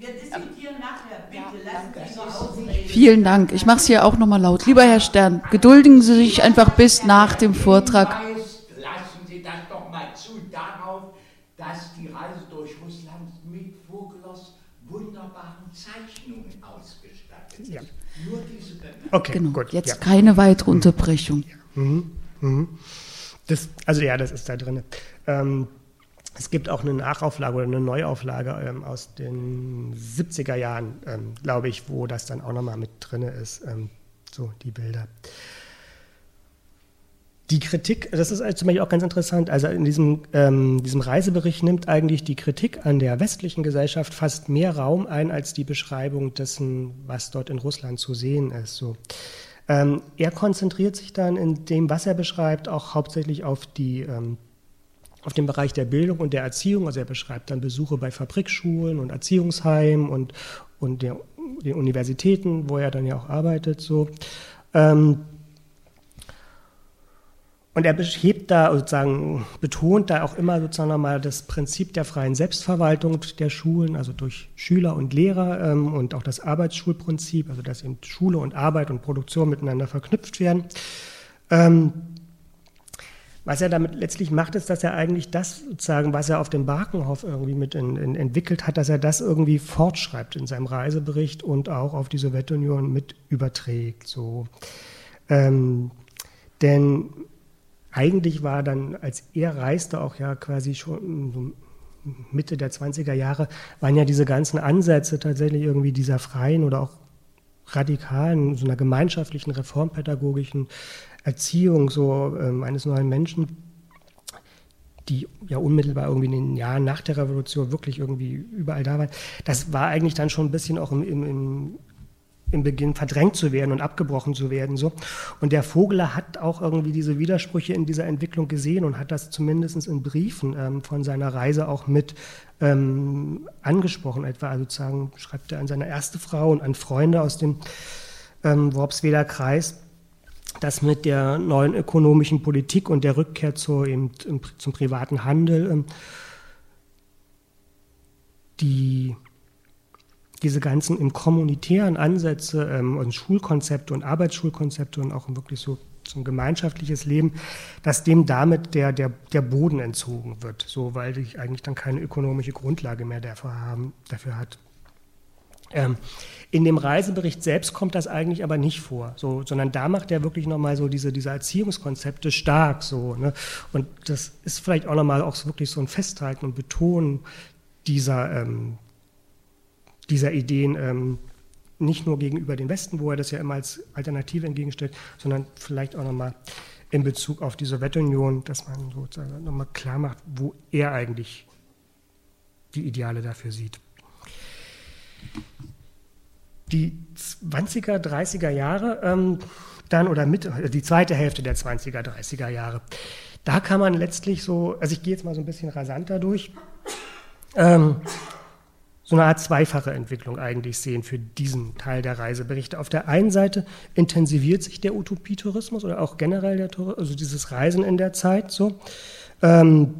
Wir diskutieren nachher. Bitte lassen Sie Vielen Dank. Ich mache es hier auch nochmal laut. Lieber Herr Stern, gedulden Sie sich einfach bis nach dem Vortrag. Lassen Sie das doch mal zu darauf, dass die Reise durch Russland mit Vogelers wunderbaren Zeichnungen ausgestattet ist. Ja. Okay, genau. gut. Jetzt ja. keine weitere Unterbrechung. Mhm. Mhm. Das, also ja, das ist da drin. Ähm, es gibt auch eine Nachauflage oder eine Neuauflage ähm, aus den 70er Jahren, ähm, glaube ich, wo das dann auch nochmal mit drin ist, ähm, so die Bilder. Die Kritik, das ist zum Beispiel auch ganz interessant, also in diesem, ähm, diesem Reisebericht nimmt eigentlich die Kritik an der westlichen Gesellschaft fast mehr Raum ein als die Beschreibung dessen, was dort in Russland zu sehen ist. So. Ähm, er konzentriert sich dann in dem, was er beschreibt, auch hauptsächlich auf die ähm, auf den Bereich der Bildung und der Erziehung. Also er beschreibt dann Besuche bei Fabrikschulen und Erziehungsheimen und, und der, den Universitäten, wo er dann ja auch arbeitet. So. Ähm, und er hebt da sozusagen, betont da auch immer sozusagen nochmal das Prinzip der freien Selbstverwaltung der Schulen, also durch Schüler und Lehrer ähm, und auch das Arbeitsschulprinzip, also dass eben Schule und Arbeit und Produktion miteinander verknüpft werden. Ähm, was er damit letztlich macht, ist, dass er eigentlich das sozusagen, was er auf dem Barkenhof irgendwie mit in, in, entwickelt hat, dass er das irgendwie fortschreibt in seinem Reisebericht und auch auf die Sowjetunion mit überträgt. So. Ähm, denn eigentlich war dann, als er reiste, auch ja quasi schon Mitte der 20er Jahre, waren ja diese ganzen Ansätze tatsächlich irgendwie dieser freien oder auch radikalen, so einer gemeinschaftlichen, reformpädagogischen Erziehung so ähm, eines neuen Menschen, die ja unmittelbar irgendwie in den Jahren nach der Revolution wirklich irgendwie überall da waren. Das war eigentlich dann schon ein bisschen auch im, im, im im Beginn verdrängt zu werden und abgebrochen zu werden. So. Und der Vogler hat auch irgendwie diese Widersprüche in dieser Entwicklung gesehen und hat das zumindest in Briefen ähm, von seiner Reise auch mit ähm, angesprochen. Etwa also sozusagen schreibt er an seine erste Frau und an Freunde aus dem ähm, Worpsweder Kreis, dass mit der neuen ökonomischen Politik und der Rückkehr zur, eben, zum privaten Handel ähm, die diese ganzen im kommunitären Ansätze ähm, und Schulkonzepte und Arbeitsschulkonzepte und auch wirklich so zum gemeinschaftliches Leben, dass dem damit der, der, der Boden entzogen wird, so weil ich eigentlich dann keine ökonomische Grundlage mehr dafür, haben, dafür hat. Ähm, in dem Reisebericht selbst kommt das eigentlich aber nicht vor, so, sondern da macht er wirklich nochmal so diese, diese Erziehungskonzepte stark. So, ne? Und das ist vielleicht auch nochmal auch wirklich so ein Festhalten und Betonen dieser, ähm, dieser Ideen ähm, nicht nur gegenüber den Westen, wo er das ja immer als Alternative entgegenstellt, sondern vielleicht auch nochmal in Bezug auf die Sowjetunion, dass man sozusagen nochmal klar macht, wo er eigentlich die Ideale dafür sieht. Die 20er, 30er Jahre, ähm, dann oder mit, die zweite Hälfte der 20er, 30er Jahre, da kann man letztlich so, also ich gehe jetzt mal so ein bisschen rasanter durch, ähm, so eine Art zweifache Entwicklung eigentlich sehen für diesen Teil der Reiseberichte. Auf der einen Seite intensiviert sich der Utopietourismus oder auch generell der Tourismus, also dieses Reisen in der Zeit so. Ähm,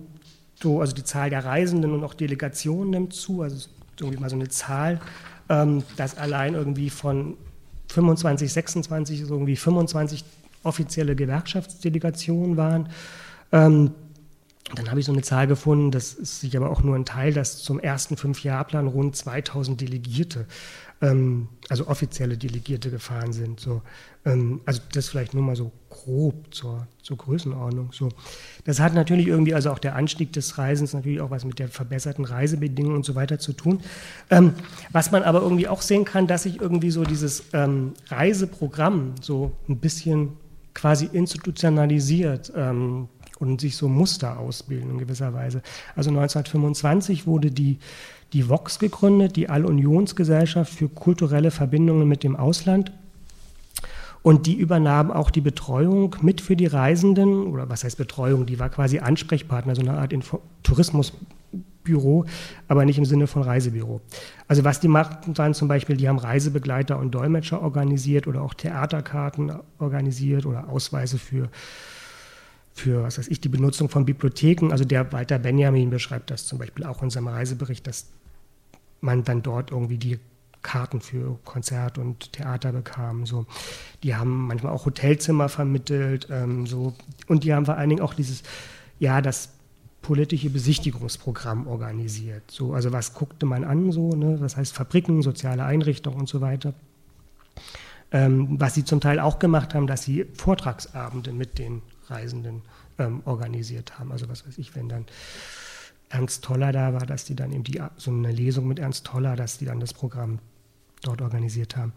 so. Also die Zahl der Reisenden und auch Delegationen nimmt zu, also irgendwie mal so eine Zahl, ähm, dass allein irgendwie von 25, 26 so irgendwie 25 offizielle Gewerkschaftsdelegationen waren. Ähm, dann habe ich so eine Zahl gefunden, das ist sich aber auch nur ein Teil, dass zum ersten Fünfjahrplan rund 2000 Delegierte, ähm, also offizielle Delegierte gefahren sind. So. Ähm, also das vielleicht nur mal so grob zur, zur Größenordnung. So. Das hat natürlich irgendwie, also auch der Anstieg des Reisens, natürlich auch was mit der verbesserten Reisebedingungen und so weiter zu tun. Ähm, was man aber irgendwie auch sehen kann, dass sich irgendwie so dieses ähm, Reiseprogramm so ein bisschen quasi institutionalisiert. Ähm, und sich so Muster ausbilden in gewisser Weise. Also 1925 wurde die, die VOX gegründet, die Allunionsgesellschaft für kulturelle Verbindungen mit dem Ausland. Und die übernahm auch die Betreuung mit für die Reisenden, oder was heißt Betreuung, die war quasi Ansprechpartner, so eine Art Info Tourismusbüro, aber nicht im Sinne von Reisebüro. Also was die machten, waren zum Beispiel, die haben Reisebegleiter und Dolmetscher organisiert oder auch Theaterkarten organisiert oder Ausweise für für, was weiß ich, die Benutzung von Bibliotheken. Also der Walter Benjamin beschreibt das zum Beispiel auch in seinem Reisebericht, dass man dann dort irgendwie die Karten für Konzert und Theater bekam. So. Die haben manchmal auch Hotelzimmer vermittelt. Ähm, so. Und die haben vor allen Dingen auch dieses, ja, das politische Besichtigungsprogramm organisiert. So, also was guckte man an, so, ne? das heißt Fabriken, soziale Einrichtungen und so weiter. Ähm, was sie zum Teil auch gemacht haben, dass sie Vortragsabende mit den Reisenden ähm, organisiert haben. Also was weiß ich, wenn dann Ernst Toller da war, dass die dann eben die, so eine Lesung mit Ernst Toller, dass die dann das Programm dort organisiert haben.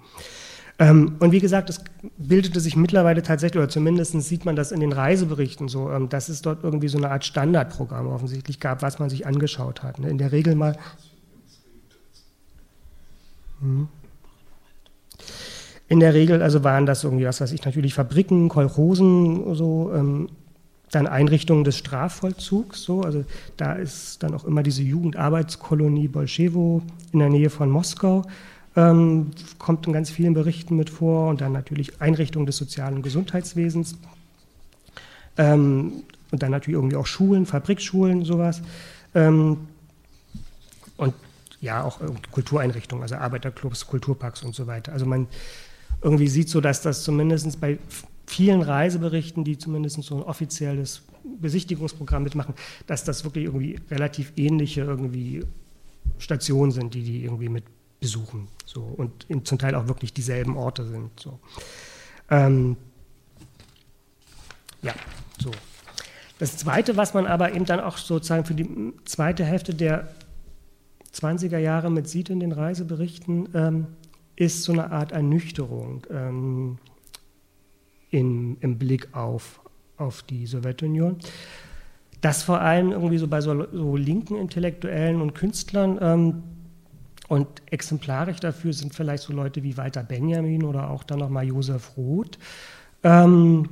Ähm, und wie gesagt, es bildete sich mittlerweile tatsächlich, oder zumindest sieht man das in den Reiseberichten so, ähm, dass es dort irgendwie so eine Art Standardprogramm offensichtlich gab, was man sich angeschaut hat. Ne? In der Regel mal. Hm. In der Regel also waren das irgendwie, was weiß ich, natürlich Fabriken, Kolchosen, so, ähm, dann Einrichtungen des Strafvollzugs, so, also da ist dann auch immer diese Jugendarbeitskolonie Bolschewo in der Nähe von Moskau, ähm, kommt in ganz vielen Berichten mit vor und dann natürlich Einrichtungen des sozialen Gesundheitswesens ähm, und dann natürlich irgendwie auch Schulen, Fabrikschulen, sowas. Ähm, und ja, auch Kultureinrichtungen, also Arbeiterclubs, Kulturparks und so weiter. Also man irgendwie sieht so, dass das zumindest bei vielen Reiseberichten, die zumindest so ein offizielles Besichtigungsprogramm mitmachen, dass das wirklich irgendwie relativ ähnliche irgendwie Stationen sind, die die irgendwie mit besuchen. So, und in, zum Teil auch wirklich dieselben Orte sind. So. Ähm, ja, so. Das Zweite, was man aber eben dann auch sozusagen für die zweite Hälfte der 20er Jahre mit sieht in den Reiseberichten, ähm, ist so eine Art Ernüchterung ähm, in, im Blick auf, auf die Sowjetunion. Das vor allem irgendwie so bei so, so linken Intellektuellen und Künstlern ähm, und exemplarisch dafür sind vielleicht so Leute wie Walter Benjamin oder auch dann nochmal Josef Roth. Ähm,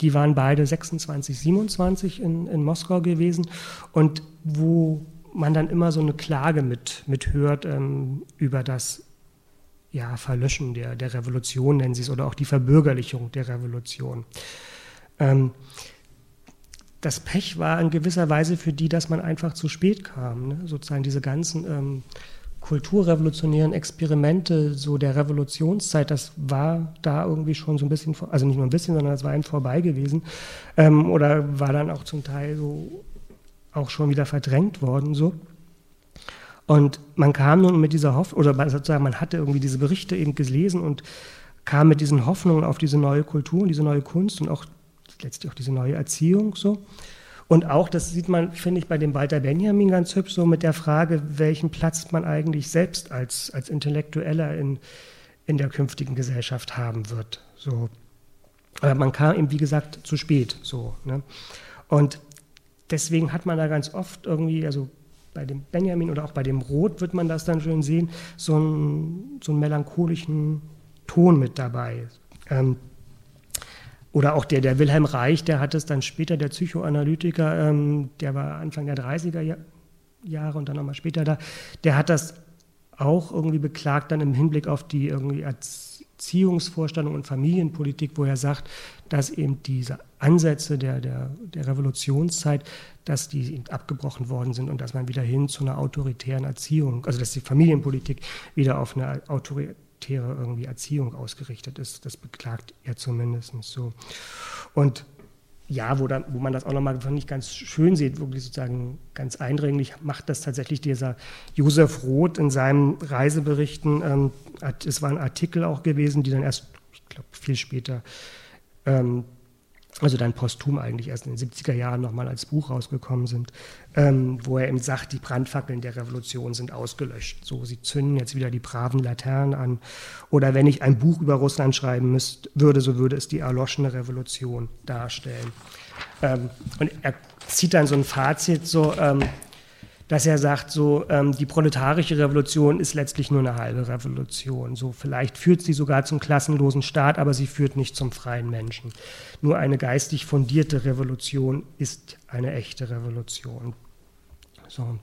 die waren beide 26, 27 in, in Moskau gewesen und wo man dann immer so eine Klage mit, mit hört ähm, über das ja, Verlöschen der, der Revolution, nennen sie es, oder auch die Verbürgerlichung der Revolution. Ähm, das Pech war in gewisser Weise für die, dass man einfach zu spät kam. Ne? Sozusagen diese ganzen ähm, kulturrevolutionären Experimente so der Revolutionszeit, das war da irgendwie schon so ein bisschen, also nicht nur ein bisschen, sondern das war einem vorbei gewesen ähm, oder war dann auch zum Teil so auch schon wieder verdrängt worden so. Und man kam nun mit dieser Hoffnung, oder sozusagen man hatte irgendwie diese Berichte eben gelesen und kam mit diesen Hoffnungen auf diese neue Kultur und diese neue Kunst und auch letztlich auch diese neue Erziehung so. Und auch, das sieht man, finde ich, bei dem Walter Benjamin ganz hübsch, so mit der Frage, welchen Platz man eigentlich selbst als, als Intellektueller in, in der künftigen Gesellschaft haben wird. So. Aber man kam eben, wie gesagt, zu spät. So, ne? Und deswegen hat man da ganz oft irgendwie, also bei dem Benjamin oder auch bei dem Rot wird man das dann schön sehen, so einen, so einen melancholischen Ton mit dabei. Ähm, oder auch der, der Wilhelm Reich, der hat es dann später, der Psychoanalytiker, ähm, der war Anfang der 30er Jahre und dann nochmal später da, der hat das auch irgendwie beklagt, dann im Hinblick auf die irgendwie Erziehungsvorstellung und Familienpolitik, wo er sagt, dass eben diese Ansätze der, der, der Revolutionszeit, dass die abgebrochen worden sind und dass man wieder hin zu einer autoritären Erziehung, also dass die Familienpolitik wieder auf eine autoritäre autoritäre irgendwie Erziehung ausgerichtet ist. Das beklagt er zumindest so. Und ja, wo, dann, wo man das auch nochmal nicht ganz schön sieht, wirklich sozusagen ganz eindringlich, macht das tatsächlich dieser Josef Roth in seinen Reiseberichten. Ähm, es war ein Artikel auch gewesen, die dann erst, ich glaube, viel später ähm, also dann posthum eigentlich erst in den 70er Jahren nochmal als Buch rausgekommen sind, ähm, wo er eben sagt, die Brandfackeln der Revolution sind ausgelöscht. So, sie zünden jetzt wieder die braven Laternen an. Oder wenn ich ein Buch über Russland schreiben müsst, würde, so würde es die erloschene Revolution darstellen. Ähm, und er zieht dann so ein Fazit, so, ähm, dass er sagt, so ähm, die proletarische Revolution ist letztlich nur eine halbe Revolution. So vielleicht führt sie sogar zum klassenlosen Staat, aber sie führt nicht zum freien Menschen. Nur eine geistig fundierte Revolution ist eine echte Revolution. So.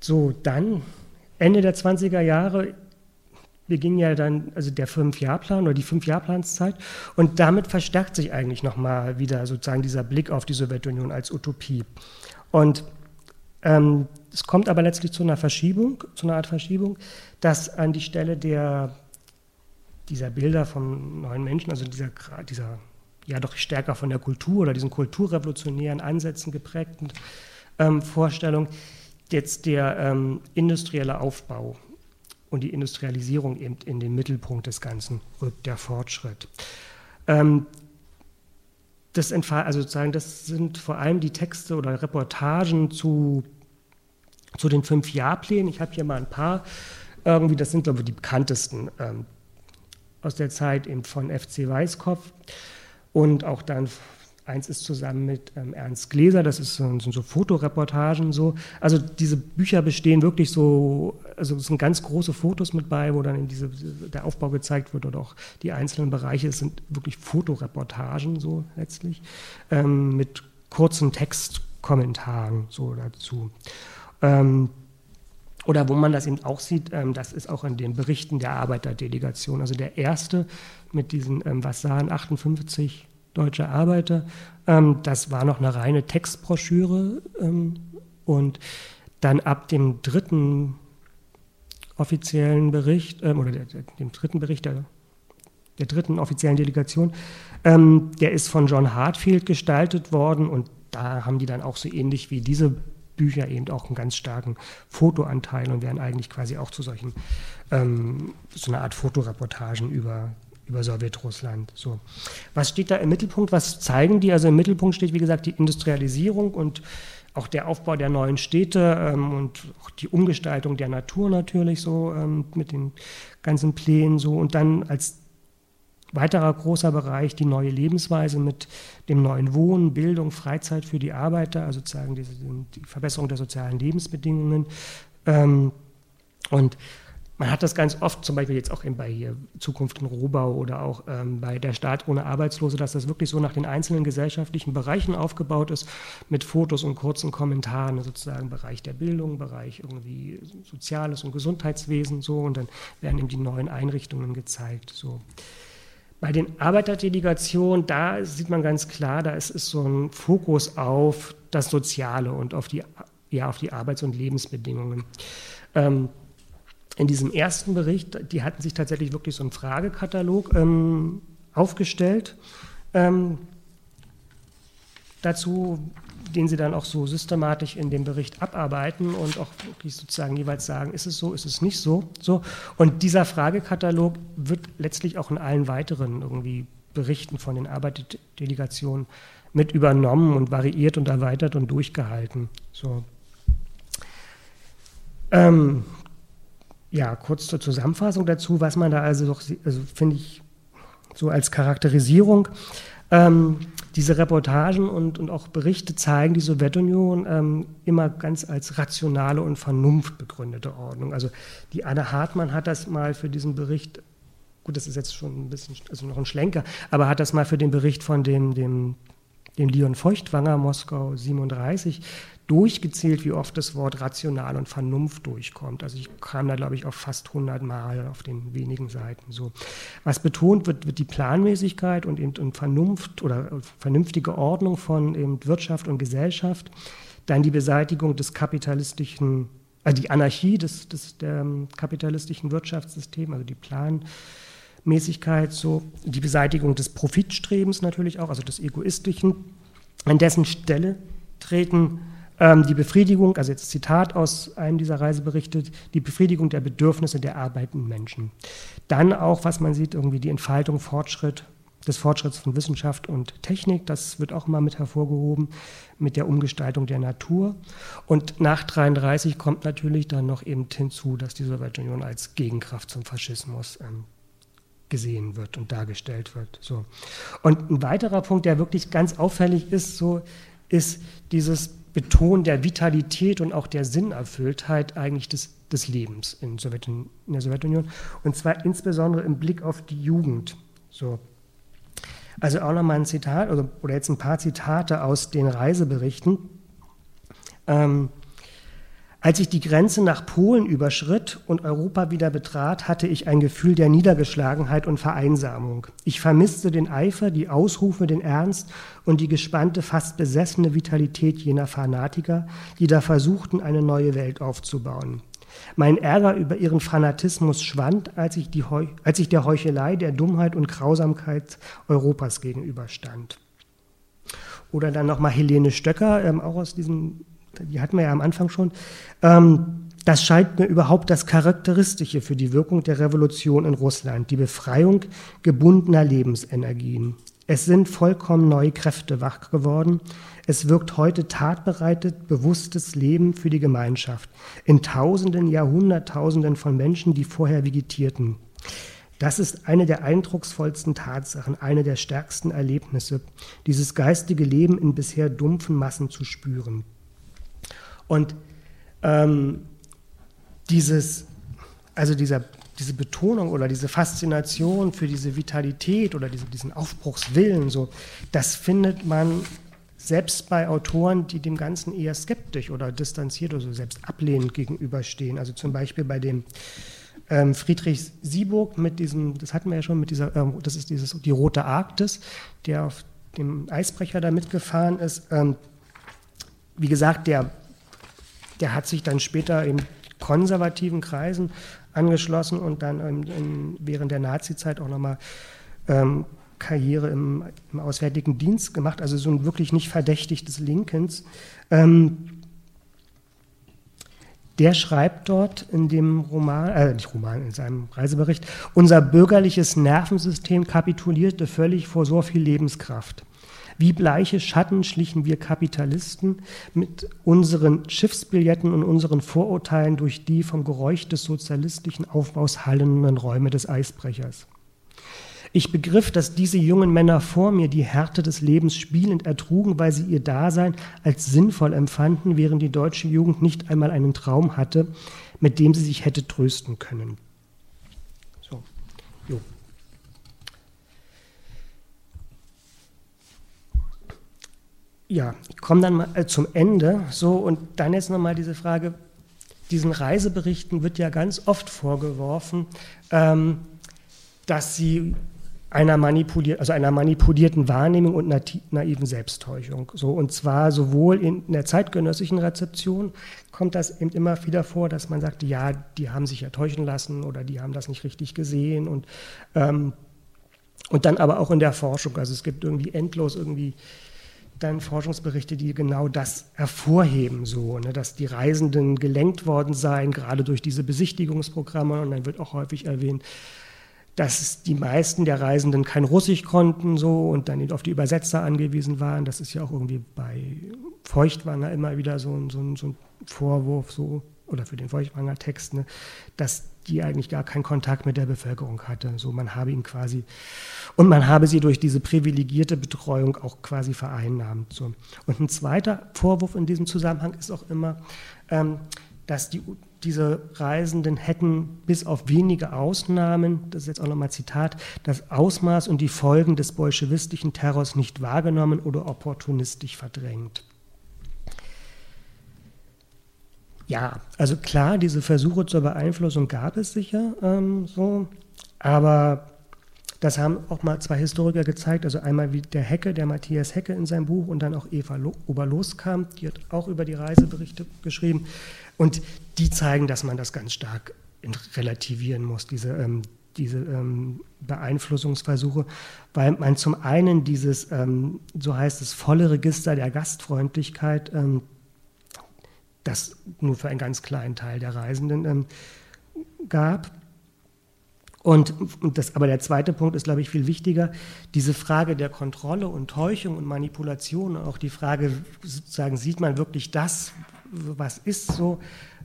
So, dann Ende der 20er Jahre beginnt ja dann also der Fünfjahrplan oder die Fünfjahrplanszeit und damit verstärkt sich eigentlich nochmal wieder sozusagen dieser Blick auf die Sowjetunion als Utopie. Und ähm, es kommt aber letztlich zu einer Verschiebung, zu einer Art Verschiebung, dass an die Stelle der, dieser Bilder von neuen Menschen, also dieser, dieser ja doch stärker von der Kultur oder diesen kulturrevolutionären Ansätzen geprägten ähm, Vorstellung, jetzt der ähm, industrielle Aufbau und die Industrialisierung eben in den Mittelpunkt des Ganzen rückt, der Fortschritt. Ähm, das, also sozusagen, das sind vor allem die Texte oder Reportagen zu, zu den fünf Jahrplänen. Ich habe hier mal ein paar, irgendwie, das sind glaube ich die bekanntesten ähm, aus der Zeit eben von FC Weißkopf und auch dann Eins ist zusammen mit ähm, Ernst Gläser, das ist sind so Fotoreportagen so. Also diese Bücher bestehen wirklich so, also es sind ganz große Fotos mit bei, wo dann in diese, der Aufbau gezeigt wird oder auch die einzelnen Bereiche. Es sind wirklich Fotoreportagen so letztlich ähm, mit kurzen Textkommentaren so dazu. Ähm, oder wo man das eben auch sieht, ähm, das ist auch in den Berichten der Arbeiterdelegation. Also der erste mit diesen ähm, Vassan 58 Deutsche Arbeiter. Ähm, das war noch eine reine Textbroschüre ähm, und dann ab dem dritten offiziellen Bericht ähm, oder der, dem dritten Bericht der, der dritten offiziellen Delegation, ähm, der ist von John Hartfield gestaltet worden und da haben die dann auch so ähnlich wie diese Bücher eben auch einen ganz starken Fotoanteil und werden eigentlich quasi auch zu solchen, ähm, so einer Art Fotoreportagen über über Sowjetrussland. So. Was steht da im Mittelpunkt? Was zeigen die? Also im Mittelpunkt steht, wie gesagt, die Industrialisierung und auch der Aufbau der neuen Städte ähm, und auch die Umgestaltung der Natur natürlich so ähm, mit den ganzen Plänen so. Und dann als weiterer großer Bereich die neue Lebensweise mit dem neuen Wohnen, Bildung, Freizeit für die Arbeiter, also sozusagen die, die Verbesserung der sozialen Lebensbedingungen. Ähm, und man hat das ganz oft, zum Beispiel jetzt auch bei hier Zukunft in Rohbau oder auch ähm, bei der Staat ohne Arbeitslose, dass das wirklich so nach den einzelnen gesellschaftlichen Bereichen aufgebaut ist, mit Fotos und kurzen Kommentaren, sozusagen Bereich der Bildung, Bereich irgendwie Soziales und Gesundheitswesen, so, und dann werden eben die neuen Einrichtungen gezeigt. So. Bei den Arbeiterdelegationen, da sieht man ganz klar, da ist, ist so ein Fokus auf das Soziale und auf die, ja, auf die Arbeits- und Lebensbedingungen. Ähm, in diesem ersten Bericht, die hatten sich tatsächlich wirklich so einen Fragekatalog ähm, aufgestellt ähm, dazu, den sie dann auch so systematisch in dem Bericht abarbeiten und auch wirklich sozusagen jeweils sagen, ist es so, ist es nicht so. so. Und dieser Fragekatalog wird letztlich auch in allen weiteren irgendwie Berichten von den Arbeiterdelegationen mit übernommen und variiert und erweitert und durchgehalten. So. Ähm, ja, kurz zur Zusammenfassung dazu, was man da also doch, also finde ich, so als Charakterisierung, ähm, diese Reportagen und, und auch Berichte zeigen die Sowjetunion ähm, immer ganz als rationale und vernunftbegründete Ordnung. Also die Anne Hartmann hat das mal für diesen Bericht, gut, das ist jetzt schon ein bisschen, also noch ein Schlenker, aber hat das mal für den Bericht von dem, dem, dem Leon Feuchtwanger, Moskau 37, durchgezählt, wie oft das Wort rational und Vernunft durchkommt. Also ich kam da, glaube ich, auf fast 100 Mal auf den wenigen Seiten. So. Was betont wird, wird die Planmäßigkeit und eben und Vernunft oder vernünftige Ordnung von eben Wirtschaft und Gesellschaft. Dann die Beseitigung des kapitalistischen, also die Anarchie des, des der kapitalistischen Wirtschaftssystems, also die Planmäßigkeit, so die Beseitigung des Profitstrebens natürlich auch, also des Egoistischen. An dessen Stelle treten ähm, die Befriedigung, also jetzt Zitat aus einem dieser Reiseberichte, die Befriedigung der Bedürfnisse der arbeitenden Menschen. Dann auch, was man sieht, irgendwie die Entfaltung, Fortschritt, des Fortschritts von Wissenschaft und Technik, das wird auch mal mit hervorgehoben, mit der Umgestaltung der Natur. Und nach 1933 kommt natürlich dann noch eben hinzu, dass die Sowjetunion als Gegenkraft zum Faschismus ähm, gesehen wird und dargestellt wird. So. Und ein weiterer Punkt, der wirklich ganz auffällig ist, so, ist dieses Beton der Vitalität und auch der Sinnerfülltheit eigentlich des, des Lebens in, Sowjetun in, der Sowjetunion. Und zwar insbesondere im Blick auf die Jugend. So. Also auch nochmal ein Zitat oder, oder jetzt ein paar Zitate aus den Reiseberichten. Ähm, als ich die Grenze nach Polen überschritt und Europa wieder betrat, hatte ich ein Gefühl der Niedergeschlagenheit und Vereinsamung. Ich vermisste den Eifer, die Ausrufe, den Ernst und die gespannte, fast besessene Vitalität jener Fanatiker, die da versuchten, eine neue Welt aufzubauen. Mein Ärger über ihren Fanatismus schwand, als ich, als ich der Heuchelei, der Dummheit und Grausamkeit Europas gegenüberstand. Oder dann nochmal Helene Stöcker, ähm, auch aus diesem die hatten wir ja am Anfang schon, ähm, das scheint mir überhaupt das Charakteristische für die Wirkung der Revolution in Russland, die Befreiung gebundener Lebensenergien. Es sind vollkommen neue Kräfte wach geworden. Es wirkt heute tatbereitet, bewusstes Leben für die Gemeinschaft in Tausenden, Jahrhunderttausenden von Menschen, die vorher vegetierten. Das ist eine der eindrucksvollsten Tatsachen, eine der stärksten Erlebnisse, dieses geistige Leben in bisher dumpfen Massen zu spüren. Und ähm, dieses, also dieser, diese Betonung oder diese Faszination für diese Vitalität oder diese, diesen Aufbruchswillen, so, das findet man selbst bei Autoren, die dem Ganzen eher skeptisch oder distanziert oder so selbst ablehnend gegenüberstehen. Also zum Beispiel bei dem ähm, Friedrich Sieburg mit diesem, das hatten wir ja schon, mit dieser, ähm, das ist dieses, die Rote Arktis, der auf dem Eisbrecher da mitgefahren ist. Ähm, wie gesagt, der der hat sich dann später in konservativen Kreisen angeschlossen und dann in, in, während der Nazizeit auch nochmal ähm, Karriere im, im, Auswärtigen Dienst gemacht, also so ein wirklich nicht verdächtig des Linkens. Ähm, der schreibt dort in dem Roman, äh, nicht Roman, in seinem Reisebericht, unser bürgerliches Nervensystem kapitulierte völlig vor so viel Lebenskraft. Wie bleiche Schatten schlichen wir Kapitalisten mit unseren Schiffsbilletten und unseren Vorurteilen durch die vom Geräusch des sozialistischen Aufbaus hallenden Räume des Eisbrechers. Ich begriff, dass diese jungen Männer vor mir die Härte des Lebens spielend ertrugen, weil sie ihr Dasein als sinnvoll empfanden, während die deutsche Jugend nicht einmal einen Traum hatte, mit dem sie sich hätte trösten können. So, jo. Ja, ich komme dann mal äh, zum Ende. So, und dann jetzt nochmal diese Frage: Diesen Reiseberichten wird ja ganz oft vorgeworfen, ähm, dass sie einer, manipulier also einer manipulierten Wahrnehmung und naiven Selbsttäuschung. So, und zwar sowohl in der zeitgenössischen Rezeption kommt das eben immer wieder vor, dass man sagt, ja, die haben sich ja täuschen lassen oder die haben das nicht richtig gesehen und, ähm, und dann aber auch in der Forschung. Also es gibt irgendwie endlos irgendwie dann Forschungsberichte, die genau das hervorheben, so, ne, dass die Reisenden gelenkt worden seien, gerade durch diese Besichtigungsprogramme. Und dann wird auch häufig erwähnt, dass die meisten der Reisenden kein Russisch konnten so und dann auf die Übersetzer angewiesen waren. Das ist ja auch irgendwie bei Feuchtwanger immer wieder so so so ein Vorwurf so oder für den Feuchtwanger Text, ne, dass die eigentlich gar keinen Kontakt mit der Bevölkerung hatte. So man habe ihn quasi und man habe sie durch diese privilegierte Betreuung auch quasi vereinnahmt. So. Und ein zweiter Vorwurf in diesem Zusammenhang ist auch immer, ähm, dass die diese Reisenden hätten bis auf wenige Ausnahmen, das ist jetzt auch nochmal Zitat, das Ausmaß und die Folgen des bolschewistischen Terrors nicht wahrgenommen oder opportunistisch verdrängt. Ja, also klar, diese Versuche zur Beeinflussung gab es sicher ähm, so, aber das haben auch mal zwei Historiker gezeigt, also einmal wie der Hecke, der Matthias Hecke in seinem Buch und dann auch Eva Oberloskam, die hat auch über die Reiseberichte geschrieben. Und die zeigen, dass man das ganz stark relativieren muss, diese, ähm, diese ähm, Beeinflussungsversuche, weil man zum einen dieses, ähm, so heißt es, volle Register der Gastfreundlichkeit, ähm, das nur für einen ganz kleinen Teil der Reisenden ähm, gab. Und, das, aber der zweite Punkt ist, glaube ich, viel wichtiger. Diese Frage der Kontrolle und Täuschung und Manipulation, auch die Frage, sozusagen, sieht man wirklich das, was ist so,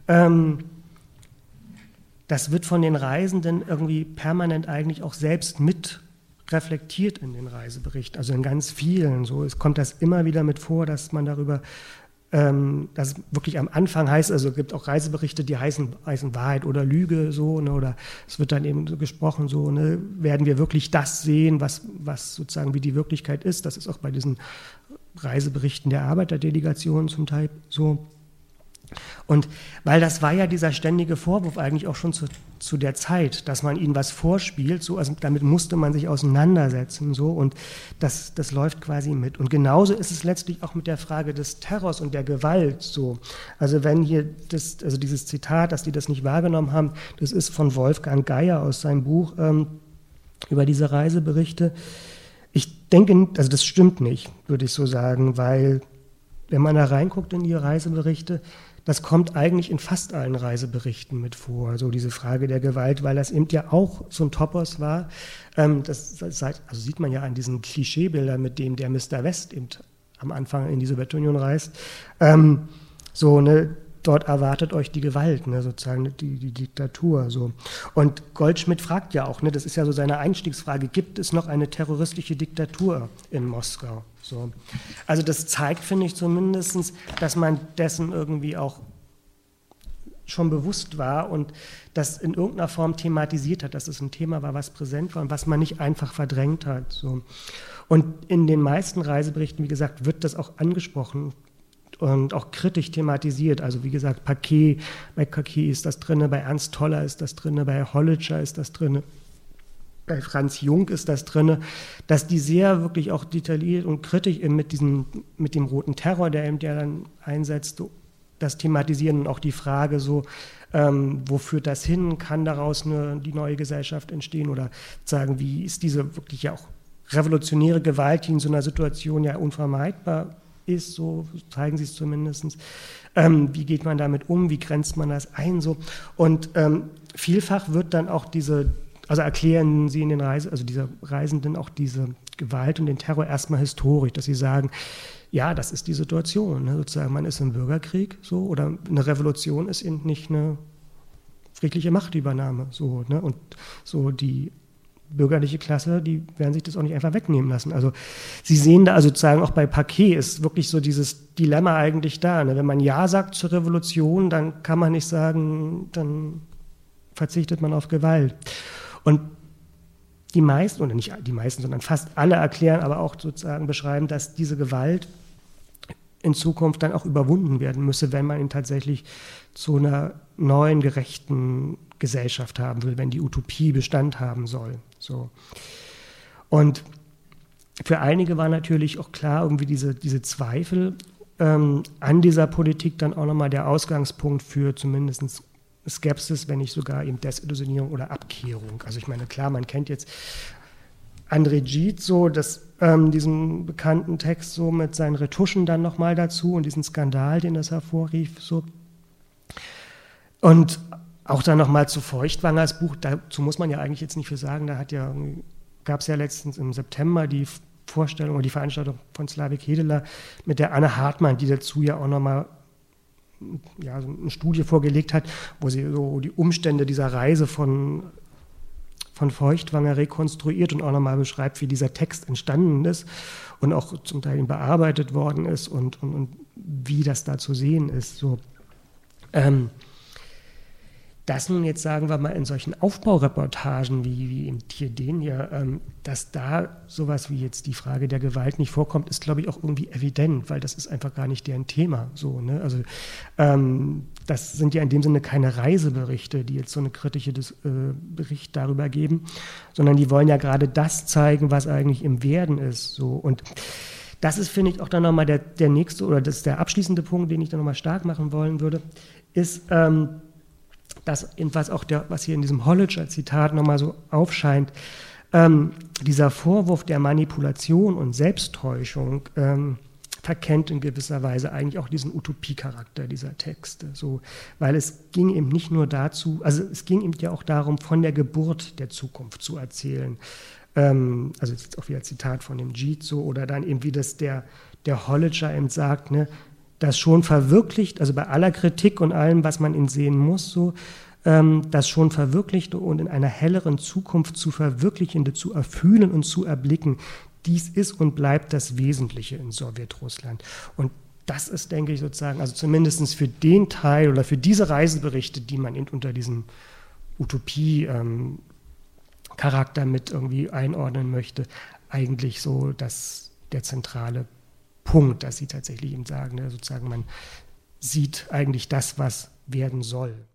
ähm, das wird von den Reisenden irgendwie permanent eigentlich auch selbst mit reflektiert in den Reisebericht, also in ganz vielen. So, es kommt das immer wieder mit vor, dass man darüber, ähm, dass wirklich am Anfang heißt, also es gibt auch Reiseberichte, die heißen, heißen Wahrheit oder Lüge, so, ne, oder es wird dann eben so gesprochen, so, ne, werden wir wirklich das sehen, was, was sozusagen wie die Wirklichkeit ist. Das ist auch bei diesen Reiseberichten der Arbeiterdelegationen zum Teil so. Und weil das war ja dieser ständige Vorwurf eigentlich auch schon zu, zu der Zeit, dass man ihnen was vorspielt, so, also damit musste man sich auseinandersetzen, so, und das, das läuft quasi mit. Und genauso ist es letztlich auch mit der Frage des Terrors und der Gewalt, so. Also wenn hier das, also dieses Zitat, dass die das nicht wahrgenommen haben, das ist von Wolfgang Geier aus seinem Buch ähm, über diese Reiseberichte. Ich denke, also das stimmt nicht, würde ich so sagen, weil wenn man da reinguckt in ihre Reiseberichte, das kommt eigentlich in fast allen Reiseberichten mit vor, so diese Frage der Gewalt, weil das eben ja auch so ein Topos war. Ähm, das, das also sieht man ja an diesen Klischeebildern, mit denen der Mr. West eben am Anfang in die Sowjetunion reist. Ähm, so, ne, dort erwartet euch die Gewalt, ne, sozusagen die, die Diktatur. So. Und Goldschmidt fragt ja auch, ne, das ist ja so seine Einstiegsfrage, gibt es noch eine terroristische Diktatur in Moskau? So. Also das zeigt, finde ich zumindest, dass man dessen irgendwie auch schon bewusst war und das in irgendeiner Form thematisiert hat, dass es ein Thema war, was präsent war und was man nicht einfach verdrängt hat. So. Und in den meisten Reiseberichten, wie gesagt, wird das auch angesprochen und auch kritisch thematisiert. Also wie gesagt, Paquet, bei Paquet ist das drin, bei Ernst Toller ist das drin, bei Hollitscher ist das drin bei Franz Jung ist das drin, dass die sehr wirklich auch detailliert und kritisch mit, diesem, mit dem roten Terror, der eben der dann einsetzt, das thematisieren und auch die Frage so, ähm, wo führt das hin, kann daraus eine, die neue Gesellschaft entstehen oder sagen, wie ist diese wirklich ja auch revolutionäre Gewalt, die in so einer Situation ja unvermeidbar ist, so zeigen sie es zumindest. Ähm, wie geht man damit um, wie grenzt man das ein so und ähm, vielfach wird dann auch diese also erklären Sie in den Reisen, also diese Reisenden auch diese Gewalt und den Terror erstmal historisch, dass sie sagen, ja, das ist die Situation. Ne? Sozusagen, man ist im Bürgerkrieg so oder eine Revolution ist eben nicht eine friedliche Machtübernahme. So, ne? Und so die bürgerliche Klasse, die werden sich das auch nicht einfach wegnehmen lassen. Also Sie sehen da also sozusagen auch bei Paquet ist wirklich so dieses Dilemma eigentlich da. Ne? Wenn man Ja sagt zur Revolution, dann kann man nicht sagen, dann verzichtet man auf Gewalt. Und die meisten, oder nicht die meisten, sondern fast alle erklären, aber auch sozusagen beschreiben, dass diese Gewalt in Zukunft dann auch überwunden werden müsse, wenn man ihn tatsächlich zu einer neuen, gerechten Gesellschaft haben will, wenn die Utopie Bestand haben soll. So. Und für einige war natürlich auch klar, irgendwie diese, diese Zweifel ähm, an dieser Politik dann auch nochmal der Ausgangspunkt für zumindest Skepsis, wenn nicht sogar eben Desillusionierung oder Abkehrung. Also ich meine, klar, man kennt jetzt André Gide so, das, ähm, diesen bekannten Text so mit seinen Retuschen dann nochmal dazu und diesen Skandal, den das hervorrief. So. Und auch dann nochmal zu Feuchtwangers Buch, dazu muss man ja eigentlich jetzt nicht viel sagen, da ja, gab es ja letztens im September die Vorstellung oder die Veranstaltung von Slavik Hedeler mit der Anne Hartmann, die dazu ja auch nochmal ja, eine Studie vorgelegt hat, wo sie so die Umstände dieser Reise von, von Feuchtwanger rekonstruiert und auch nochmal beschreibt, wie dieser Text entstanden ist und auch zum Teil bearbeitet worden ist und, und, und wie das da zu sehen ist. So. Ähm, dass nun jetzt, sagen wir mal, in solchen Aufbaureportagen wie, wie im Tier den hier, ähm, dass da sowas wie jetzt die Frage der Gewalt nicht vorkommt, ist, glaube ich, auch irgendwie evident, weil das ist einfach gar nicht deren Thema. So, ne? Also ähm, das sind ja in dem Sinne keine Reiseberichte, die jetzt so eine kritische Dis äh, Bericht darüber geben, sondern die wollen ja gerade das zeigen, was eigentlich im Werden ist. So. Und das ist, finde ich, auch dann nochmal der, der nächste oder das ist der abschließende Punkt, den ich dann nochmal stark machen wollen würde, ist, ähm, das, was auch der, was hier in diesem Holliger-Zitat nochmal so aufscheint, ähm, dieser Vorwurf der Manipulation und Selbsttäuschung ähm, verkennt in gewisser Weise eigentlich auch diesen Utopiecharakter dieser Texte. So, weil es ging eben nicht nur dazu, also es ging eben ja auch darum, von der Geburt der Zukunft zu erzählen. Ähm, also jetzt auch wieder Zitat von dem Jitsu oder dann eben wie das der, der Holliger eben sagt, ne, das schon verwirklicht, also bei aller Kritik und allem, was man in sehen muss, so, ähm, das schon verwirklichte und in einer helleren Zukunft zu verwirklichende, zu erfühlen und zu erblicken, dies ist und bleibt das Wesentliche in Sowjetrussland. Und das ist, denke ich, sozusagen, also zumindest für den Teil oder für diese Reiseberichte, die man unter diesem Utopie-Charakter ähm, mit irgendwie einordnen möchte, eigentlich so das, der zentrale Punkt, dass sie tatsächlich eben sagen, ne, sozusagen man sieht eigentlich das, was werden soll.